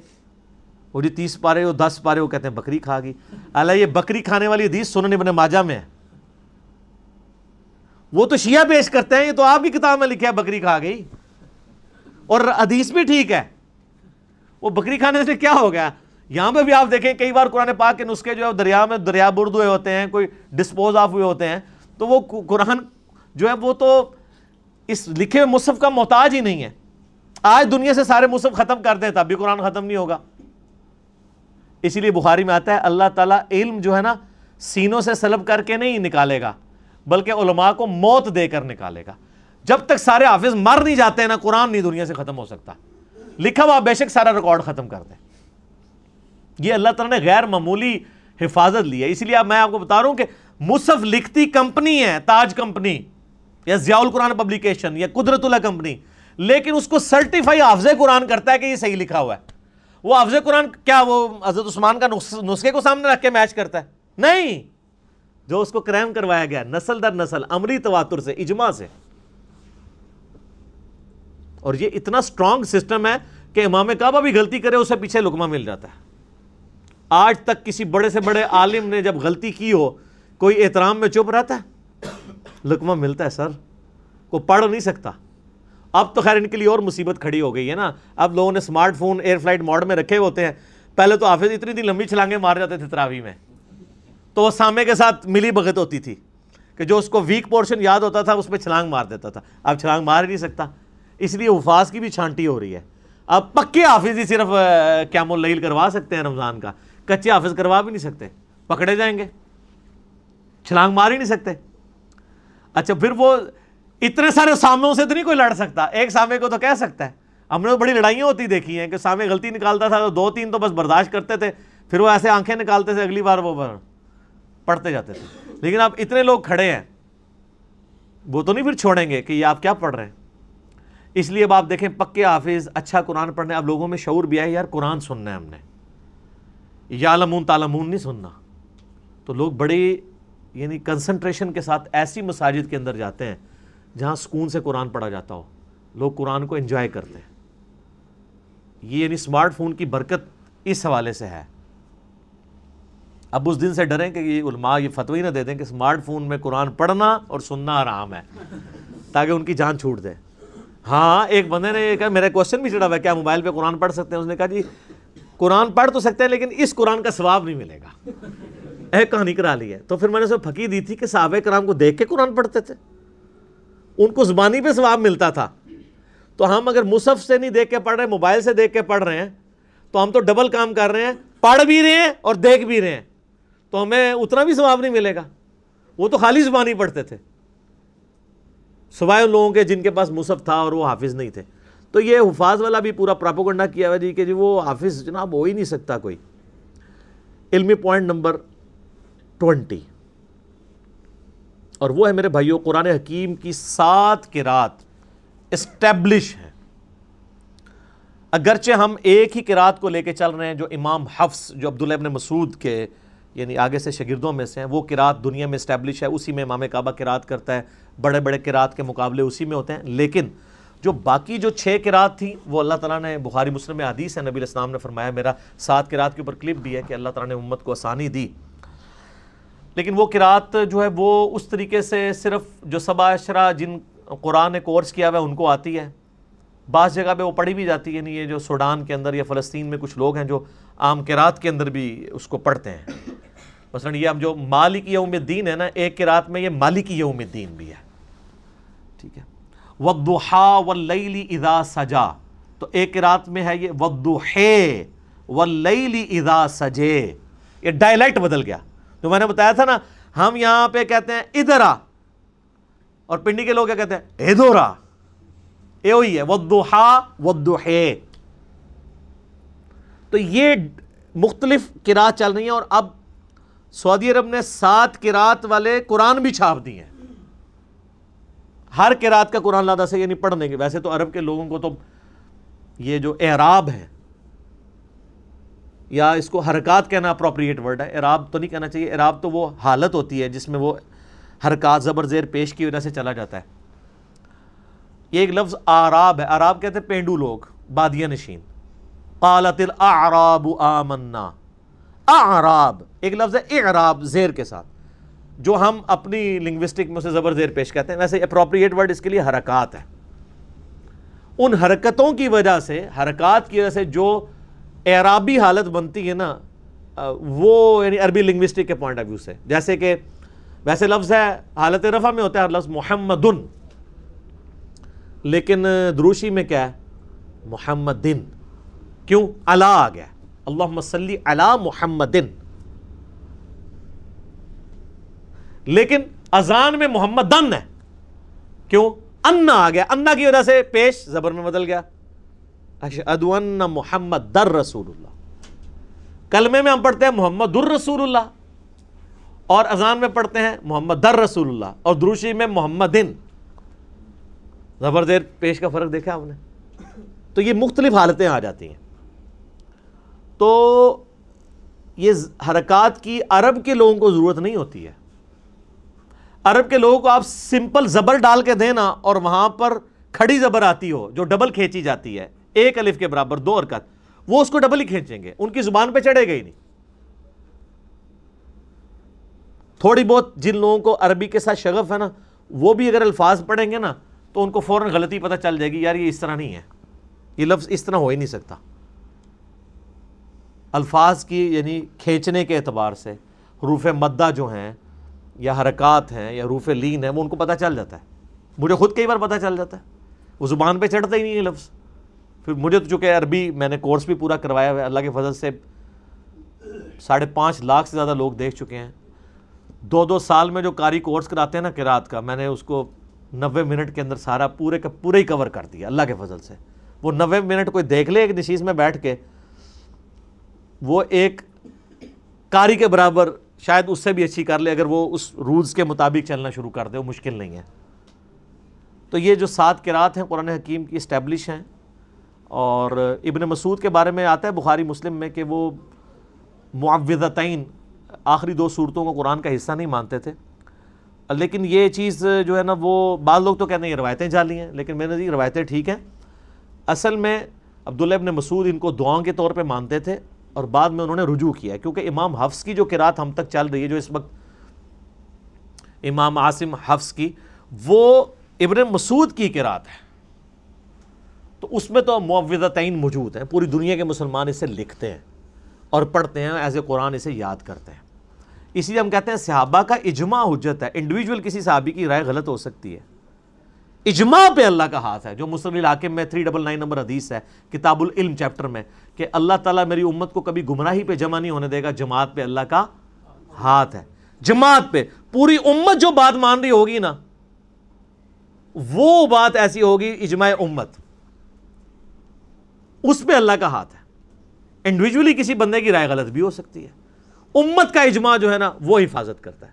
وہ جی تیس پارے، وہ دس پارے، وہ کہتے ہیں بکری کھا گئی۔ اللہ، یہ بکری کھانے والی حدیث سننے بنے ماجا میں ہے۔ وہ تو شیعہ پیش کرتے ہیں، یہ تو آپ کی کتاب میں لکھا ہے، بکری کھا گئی۔ اور حدیث بھی ٹھیک ہے۔ وہ بکری کھانے سے کیا ہو گیا؟ یہاں پہ بھی آپ دیکھیں کئی بار قرآن پاک کے نسخے جو ہے دریا میں دریا برد ہوئے ہوتے ہیں، کوئی ڈسپوز آف ہوئے ہوتے ہیں۔ تو وہ قرآن جو ہے وہ تو اس لکھے ہوئے مصحف کا محتاج ہی نہیں ہے۔ آج دنیا سے سارے مصحف ختم کر دیں تب بھی قرآن ختم نہیں ہوگا۔ اسی لیے بخاری میں آتا ہے، اللہ تعالیٰ علم جو ہے نا سینوں سے سلب کر کے نہیں نکالے گا، بلکہ علماء کو موت دے کر نکالے گا۔ جب تک سارے حافظ مر نہیں جاتے ہیں نا، قرآن نہیں دنیا سے ختم ہو سکتا۔ لکھا ہوا بے شک سارا ریکارڈ ختم کر دیں۔ یہ اللہ تعالیٰ نے غیر معمولی حفاظت لی ہے۔ اسی لیے میں آپ کو بتا رہا ہوں کہ مصف لکھتی کمپنی ہے، تاج کمپنی، یا ضیاء القرآن پبلیکیشن، یا قدرت اللہ کمپنی، لیکن اس کو سرٹیفائی حافظ قرآن کرتا ہے کہ یہ صحیح لکھا ہوا ہے۔ وہ حافظ قرآن کیا وہ حضرت عثمان کا نسخے کو سامنے رکھ کے میچ کرتا ہے؟ نہیں۔ جو اس کو کریم کروایا گیا، نسل در نسل، عملی تواتر سے، اجماع سے۔ اور یہ اتنا سٹرونگ سسٹم ہے کہ امام کعبہ بھی غلطی کرے، اسے پیچھے لکمہ مل جاتا ہے۔ آج تک کسی بڑے سے بڑے عالم نے جب غلطی کی ہو، کوئی احترام میں چپ رہتا ہے؟ لکمہ ملتا ہے، سر۔ کو پڑھ نہیں سکتا۔ اب تو خیر ان کے لیے اور مصیبت کھڑی ہو گئی ہے نا۔ اب لوگوں نے smart phone, air flight mode میں رکھے ہوتے ہیں۔ پہلے تو حافظ اتنی اتنی لمبی چھلانگیں مار جاتے تھے تراوی میں۔ تو وہ سامے کے ساتھ ملی بغت ہوتی تھی کہ جو اس کو ویک پورشن یاد ہوتا تھا، اس پہ چھلانگ مار دیتا تھا۔ اب چھلانگ مار ہی نہیں سکتا۔ اس لیے حفاظ کی بھی چھانٹی ہو رہی ہے۔ اب پکے حافظ ہی صرف قیام اللیل کروا سکتے ہیں رمضان کا۔ کچے حافظ کروا بھی نہیں سکتے، پکڑے جائیں گے، چھلانگ مار ہی نہیں سکتے۔ اچھا پھر وہ اتنے سارے ساموں سے تو نہیں کوئی لڑ سکتا، ایک سامے کو تو کہہ سکتا ہے۔ ہم نے تو بڑی لڑائیاں ہوتی دیکھی ہیں کہ سامے غلطی نکالتا تھا تو دو تین تو بس برداشت کرتے تھے، پھر وہ ایسے آنکھیں نکالتے تھے اگلی بار وہ پڑھتے جاتے تھے۔ لیکن اب اتنے لوگ کھڑے ہیں، وہ تو نہیں پھر چھوڑیں گے کہ یہ آپ کیا پڑھ رہے ہیں۔ اس لیے اب آپ دیکھیں، پکے حافظ اچھا قرآن پڑھنے، اب لوگوں میں شعور بھی آئے یار قرآن سننا ہے ہم نے۔ یالمون تالمون نہیں سننا۔ تو لوگ بڑی یعنی کنسنٹریشن کے ساتھ ایسی مساجد کے اندر جاتے ہیں جہاں سکون سے قرآن پڑھا جاتا ہو۔ لوگ قرآن کو انجوائے کرتے ہیں۔ یہ یعنی اسمارٹ فون کی برکت اس حوالے سے ہے۔ اب اس دن سے ڈریں کہ یہ علماء یہ فتوی نہ دے دیں کہ اسمارٹ فون میں قرآن پڑھنا اور سننا آرام ہے، تاکہ ان کی جان چھوٹ دے۔ ہاں ایک بندے نے یہ کہا، میرا کوشچن بھی چڑھا ہوا ہے، کیا موبائل پہ قرآن پڑھ سکتے ہیں؟ اس نے کہا جی قرآن پڑھ تو سکتے ہیں لیکن اس قرآن کا ثواب نہیں ملے گا۔ اے کہانی کرا لی ہے۔ تو پھر میں نے اسے پھکی دی تھی کہ صحابہ کرام کو دیکھ کے قرآن پڑھتے تھے۔ ان کو زبانی پہ ثواب ملتا تھا۔ تو ہم اگر مصحف سے نہیں دیکھ کے پڑھ رہے، موبائل سے دیکھ کے پڑھ رہے ہیں، تو ہم تو ڈبل کام کر رہے ہیں، پڑھ بھی رہے ہیں اور دیکھ بھی رہے ہیں۔ تو ہمیں اتنا بھی ثواب نہیں ملے گا۔ وہ تو خالی زبانی پڑھتے تھے۔ سوائے ان لوگوں کے جن کے پاس مصحف تھا اور وہ حافظ نہیں تھے۔ تو یہ حفاظ والا بھی پورا پراپوگنڈا کیا ہوا جی کہ جی وہ حافظ جناب ہو ہی نہیں سکتا کوئی۔ علمی پوائنٹ نمبر ٹونٹی اور وہ ہے میرے بھائیوں قرآن حکیم کی سات کراط اسٹیبلش ہے اگرچہ ہم ایک ہی کراط کو لے کے چل رہے ہیں جو امام حفظ، جو عبداللہ ابن مسعود کے یعنی آگے سے شاگردوں میں سے ہیں، وہ کراط دنیا میں اسٹیبلش ہے، اسی میں امام کعبہ کراط کرتا ہے، بڑے بڑے کراط کے مقابلے اسی میں ہوتے ہیں۔ لیکن جو باقی جو چھ کراط تھیں، وہ اللہ تعالیٰ نے بخاری مسلم میں حدیث ہے، نبی الاسلام نے فرمایا، میرا سات کراط کے اوپر کلپ بھی ہے کہ اللہ تعالیٰ نے امت کو آسانی دی۔ لیکن وہ کراط جو ہے، وہ اس طریقے سے صرف جو سبا اشرا جن قرآن نے کورس کیا ہوا ہے، ان کو آتی ہے۔ بعض جگہ پہ وہ پڑھی بھی جاتی ہے یعنی یہ جو سوڈان کے اندر یا فلسطین میں کچھ لوگ ہیں جو عام کراط کے اندر بھی اس کو پڑھتے ہیں۔ مثلا یہ اب جو مالک یوم الدین ہے نا، ایک کراط میں یہ مالک یوم الدین بھی ہے۔ ٹھیک ہے؟ ودحا واللیل اذا سجا تو ایک رات میں ہے یہ ودحے واللیل اذا سجے یہ ڈائلیکٹ بدل گیا تو میں نے بتایا تھا نا، ہم یہاں پہ کہتے ہیں ادھر آ اور پنڈی کے لوگ کیا کہتے ہیں؟ ادھر آ یہ ہوئی ہے ودحا ودحے تو یہ مختلف قرات چل رہی ہیں اور اب سعودی عرب نے سات قرات والے قرآن بھی چھاپ دی ہیں۔ ہر قرات کا قرآن لادہ سے یعنی پڑھنے کے ویسے تو عرب کے لوگوں کو تو یہ جو اعراب ہے یا اس کو حرکات کہنا اپروپریٹ ورڈ ہے۔ اعراب تو نہیں کہنا چاہیے۔ اعراب تو وہ حالت ہوتی ہے جس میں وہ حرکات زبر زیر پیش کی وجہ سے چلا جاتا ہے۔ یہ ایک لفظ آراب ہے۔ آراب کہتے ہیں پینڈو لوگ بادیا نشین۔ قالت الاعراب آمنا۔ اعراب، ایک لفظ ہے اعراب زیر کے ساتھ۔ جو ہم اپنی لنگوسٹک میں اسے زبر زیر پیش کہتے ہیں، ویسے اپروپریٹ ورڈ اس کے لیے حرکات ہے ان حرکتوں کی وجہ سے، حرکات کی وجہ سے جو اعرابی حالت بنتی ہے نا وہ یعنی عربی لنگوسٹک کے پوائنٹ آف ویو سے۔ جیسے کہ ویسے لفظ ہے، حالت رفع میں ہوتا ہے لفظ محمدن۔ لیکن دروشی میں کیا ہے؟ محمدن۔ کیوں؟ علا آ گیا۔ اللہ صلی علی محمدن۔ لیکن اذان میں محمد دن ہے۔ کیوں؟ انا آ گیا۔ انا کی وجہ سے پیش زبر میں بدل گیا۔ اشہد ان محمد در رسول اللہ۔ کلمے میں ہم پڑھتے ہیں محمد در رسول اللہ۔ اور اذان میں پڑھتے ہیں محمد در رسول اللہ۔ اور دروشی میں محمد دن زبر دیر پیش کا فرق دیکھا آپ نے؟ تو یہ مختلف حالتیں آ جاتی ہیں۔ تو یہ حرکات کی عرب کے لوگوں کو ضرورت نہیں ہوتی ہے۔ عرب کے لوگوں کو آپ سمپل زبر ڈال کے دینا اور وہاں پر کھڑی زبر آتی ہو جو ڈبل کھینچی جاتی ہے، ایک الف کے برابر، دو ارکت وہ اس کو ڈبل ہی کھینچیں گے۔ ان کی زبان پہ چڑھے گا ہی نہیں۔ تھوڑی بہت جن لوگوں کو عربی کے ساتھ شغف ہے نا، وہ بھی اگر الفاظ پڑھیں گے نا، تو ان کو فوراً غلطی پتہ چل جائے گی، یار یہ اس طرح نہیں ہے۔ یہ لفظ اس طرح ہو ہی نہیں سکتا۔ الفاظ کی یعنی کھینچنے کے اعتبار سے، حروف مدہ جو ہیں یا حرکات ہیں یا روف لین ہیں، وہ ان کو پتہ چل جاتا ہے۔ مجھے خود کئی بار پتہ چل جاتا ہے۔ وہ زبان پہ چڑھتا ہی نہیں ہے لفظ۔ پھر مجھے تو چونکہ عربی میں نے کورس بھی پورا کروایا ہوا ہے، اللہ کے فضل سے ساڑھے پانچ لاکھ سے زیادہ لوگ دیکھ چکے ہیں۔ دو دو سال میں جو کاری کورس کراتے ہیں نا کراط کا، میں نے اس کو نوے منٹ کے اندر سارا پورے کا پورے ہی کور کر دیا، اللہ کے فضل سے۔ وہ نوے منٹ کوئی دیکھ لے ایک نشیز میں بیٹھ کے، وہ ایک کاری کے برابر شاید اس سے بھی اچھی کر لے اگر وہ اس رولز کے مطابق چلنا شروع کر دے، وہ مشکل نہیں ہے۔ تو یہ جو سات کرات ہیں، قرآن حکیم کی اسٹیبلش ہیں۔ اور ابن مسعود کے بارے میں آتا ہے، بخاری مسلم میں کہ وہ معوضتین آخری دو صورتوں کو قرآن کا حصہ نہیں مانتے تھے۔ لیکن یہ چیز جو ہے نا، وہ بعض لوگ تو کہتے ہیں یہ روایتیں جالی ہیں، لیکن میں نے روایتیں ٹھیک ہیں۔ اصل میں عبداللہ ابن مسعود ان کو دعاؤں کے طور پہ مانتے تھے۔ اور بعد میں انہوں نے رجوع کیا کیونکہ امام حفظ کی جو قرات ہم تک چل رہی ہے، جو اس وقت امام عاصم حفظ کی، وہ ابن مسعود کی قرات ہے۔ تو اس میں تو معوضتین موجود ہیں، پوری دنیا کے مسلمان اسے لکھتے ہیں اور پڑھتے ہیں ایز اے قرآن اسے یاد کرتے ہیں۔ اسی لیے ہم کہتے ہیں صحابہ کا اجماع حجت ہے انڈیویجول کسی صحابی کی رائے غلط ہو سکتی ہے۔ اجماع پہ اللہ کا ہاتھ ہے، جو مسلم علاقے میں تھری ڈبل نائن نمبر حدیث ہے، کتاب العلم چیپٹر میں، کہ اللہ تعالیٰ میری امت کو کبھی گمراہی پہ جمع نہیں ہونے دے گا، جماعت پہ اللہ کا ہاتھ ہے۔ جماعت پہ، پوری امت جو بات مان رہی ہوگی نا، وہ بات ایسی ہوگی اجماع امت۔ اس پہ اللہ کا ہاتھ ہے۔ انڈیویجولی کسی بندے کی رائے غلط بھی ہو سکتی ہے۔ امت کا اجماع جو ہے نا، وہ حفاظت کرتا ہے۔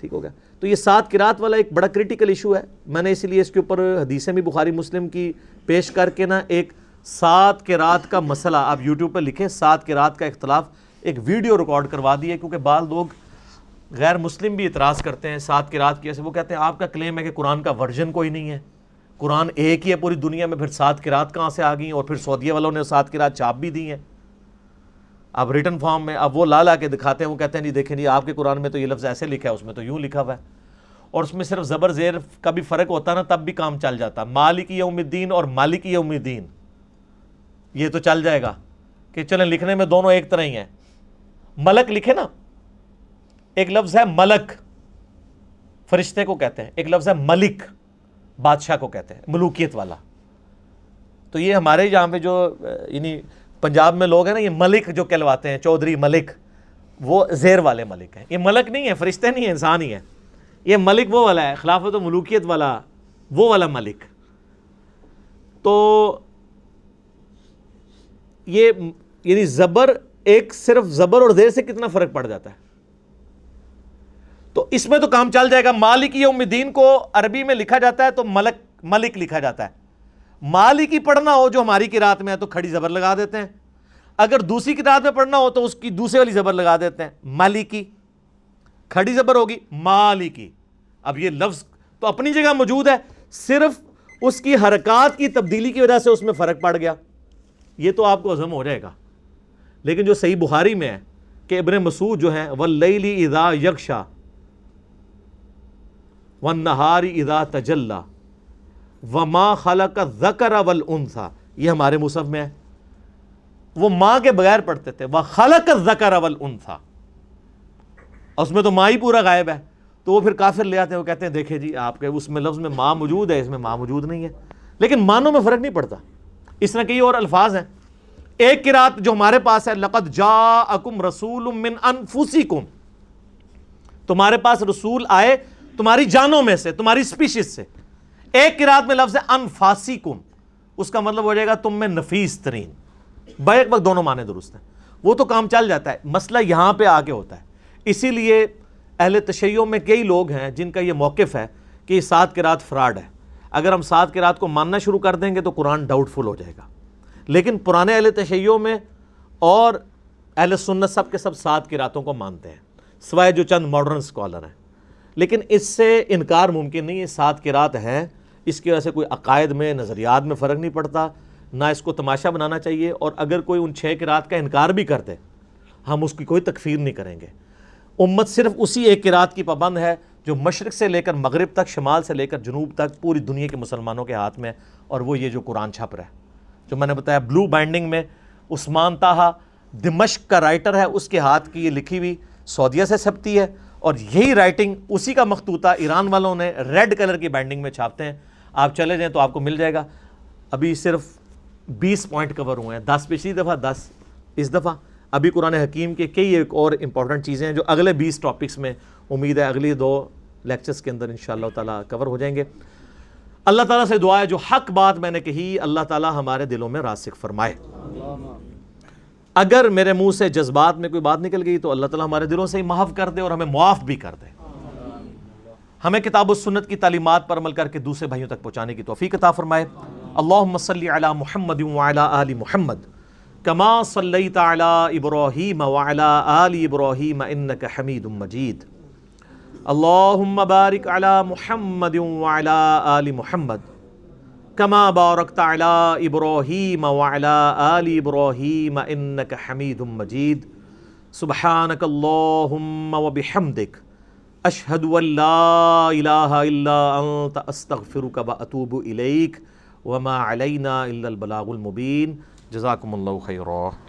ٹھیک ہو گیا۔ تو یہ سات کرات والا ایک بڑا کریٹیکل ایشو ہے۔ میں نے اسی لیے اس کے اوپر حدیثیں بھی بخاری مسلم کی پیش کر کے نا ایک سات کے رات کا مسئلہ آپ یوٹیوب پہ لکھیں۔ سات کے رات کا اختلاف ایک ویڈیو ریکارڈ کروا دیے کیونکہ بعض لوگ غیر مسلم بھی اعتراض کرتے ہیں سات کے رات کی ایسے وہ کہتے ہیں آپ کا کلیم ہے کہ قرآن کا ورژن کوئی نہیں ہے۔ قرآن ایک ہی ہے، پوری دنیا میں پھر سات کی رات کہاں سے آ گئی اور پھر سعودیہ والوں نے سات کی رات چاپ بھی دی ہیں۔ اب ریٹن فارم میں اب وہ لا لا کے دکھاتے ہیں، وہ کہتے ہیں، نہیں، دیکھیں جی آپ کے قرآن میں تو یہ لفظ ایسے لکھا ہے، اس میں تو یوں لکھا ہوا ہے۔ اور اس میں صرف زبر زیر کا بھی فرق ہوتا نا، تب بھی کام چل جاتا مالک یوم الدین اور مالک یوم الدین۔ یہ تو چل جائے گا کہ چلیں، لکھنے میں دونوں ایک طرح ہی ہیں۔ ملک لکھے نا، ایک لفظ ہے ملک، فرشتے کو کہتے ہیں۔ ایک لفظ ہے ملک، بادشاہ کو کہتے ہیں، ملوکیت والا۔ تو یہ ہمارے یہاں پہ جو یعنی پنجاب میں لوگ ہیں نا، یہ ملک جو کہلواتے ہیں، چودھری ملک، وہ زیر والے ملک ہیں۔ یہ ملک نہیں ہے، فرشتے نہیں ہیں، انسان ہی ہے یہ ملک وہ والا ہے، خلافت و ملوکیت والا، وہ والا ملک۔ تو یہ یعنی زبر ایک صرف زبر اور زیر سے کتنا فرق پڑ جاتا ہے؟ تو اس میں تو کام چل جائے گا۔ مالک یوم الدین کو عربی میں لکھا جاتا ہے تو ملک ملک لکھا جاتا ہے۔ مالکی پڑھنا ہو جو ہماری قرات میں ہے تو کھڑی زبر لگا دیتے ہیں۔ اگر دوسری قرات میں پڑھنا ہو تو اس کی دوسری والی زبر لگا دیتے ہیں۔ مالکی کھڑی زبر ہوگی مالکی اب یہ لفظ تو اپنی جگہ موجود ہے۔ صرف اس کی حرکات کی تبدیلی کی وجہ سے اس میں فرق پڑ گیا۔ یہ تو آپ کو عزم ہو جائے گا۔ لیکن جو صحیح بخاری میں ہے کہ ابن مسعود جو ہیں ولیلی اذا یکشا، والنہاری اذا تجلا۔ وما خلق الذکر والانثى یہ ہمارے مصحف میں ہے۔ وہ ماں کے بغیر پڑھتے تھے۔ وہ خلق الذکر والانثى اس میں تو ماں ہی پورا غائب ہے۔ تو وہ پھر کافر لے آتے ہیں۔ وہ کہتے ہیں، دیکھیں جی آپ کے اس میں لفظ میں ماں موجود ہے، اس میں ماں موجود نہیں ہے۔ لیکن مانوں میں فرق نہیں پڑتا۔ اس طرح کئی اور الفاظ ہیں۔ ایک قرات جو ہمارے پاس ہے، لقد جاءکم رسول من انفسکم تمہارے پاس رسول آئے تمہاری جانوں میں سے، تمہاری سپیشیز سے۔ ایک قرات میں لفظ ہے انفاسکم اس کا مطلب ہو جائے گا تم میں نفیس ترین۔ بیک وقت دونوں معنی درست ہیں۔ وہ تو کام چل جاتا ہے، مسئلہ یہاں پہ آ کے ہوتا ہے۔ اسی لیے اہل تشیعوں میں کئی لوگ ہیں جن کا یہ موقف ہے کہ یہ سات قرات فراڈ ہے۔ اگر ہم سات قرات کو ماننا شروع کر دیں گے تو قرآن ڈاؤٹ فل ہو جائے گا۔ لیکن پرانے اہل تشیعوں میں اور اہل سنت سب کے سب سات قراتوں کو مانتے ہیں۔ سوائے جو چند ماڈرن سکولر ہیں۔ لیکن اس سے انکار ممکن نہیں ہے سات قرات ہیں اس کی وجہ سے کوئی عقائد میں، نظریات میں فرق نہیں پڑتا، نہ اس کو تماشا بنانا چاہیے اور اگر کوئی ان چھ قرات کا انکار بھی کر دے، ہم اس کی کوئی تکفیر نہیں کریں گے۔ امت صرف اسی ایک قرات کی پابند ہے جو مشرق سے لے کر مغرب تک، شمال سے لے کر جنوب تک پوری دنیا کے مسلمانوں کے ہاتھ میں اور وہ یہ جو قرآن چھپ رہا ہے۔ جو میں نے بتایا بلو بائنڈنگ میں عثمان تاہا دمشق کا رائٹر ہے، اس کے ہاتھ کی یہ لکھی ہوئی سعودیہ سے چھپتی ہے اور یہی رائٹنگ اسی کا مختوطہ ایران والوں نے ریڈ کلر کی بائنڈنگ میں چھاپتے ہیں۔ آپ چلے جائیں تو آپ کو مل جائے گا۔ ابھی صرف بیس پوائنٹ کور ہوئے ہیں۔ دس پچھلی دفعہ دس، اس دفعہ۔ ابھی قرآن حکیم کے کئی ایک اور امپورٹنٹ چیزیں ہیں جو اگلے بیس ٹاپکس میں امید ہے اگلی دو لیکچرز کے اندر انشاءاللہ تعالیٰ کور ہو جائیں گے۔ اللہ تعالیٰ سے دعا ہے جو حق بات میں نے کہی، اللہ تعالیٰ ہمارے دلوں میں راسک فرمائے۔ اگر میرے منہ سے جذبات میں کوئی بات نکل گئی تو اللہ تعالیٰ ہمارے دلوں سے ہی معاف کر دے اور ہمیں معاف بھی کر دے۔ ہمیں کتاب و سنت کی تعلیمات پر عمل کر کے دوسرے بھائیوں تک پہنچانے کی توفیق عطا فرمائے۔ اللہم صلی علی محمد وعلی آل محمد، کما صلیت علی ابراہیم وعلی آل ابراہیم انک حمید مجید۔ اللہم بارک علی محمد وعلی آل محمد، کما بارکت علی ابراہیم وعلی آل ابراہیم انک حمید مجید۔ سبحانک اللہم وبحمدک اشہد اللہ الہ الا انت استغفرک و اتوب الیک وما علینا الا البلاغ المبین جزاکم اللہ خیرہ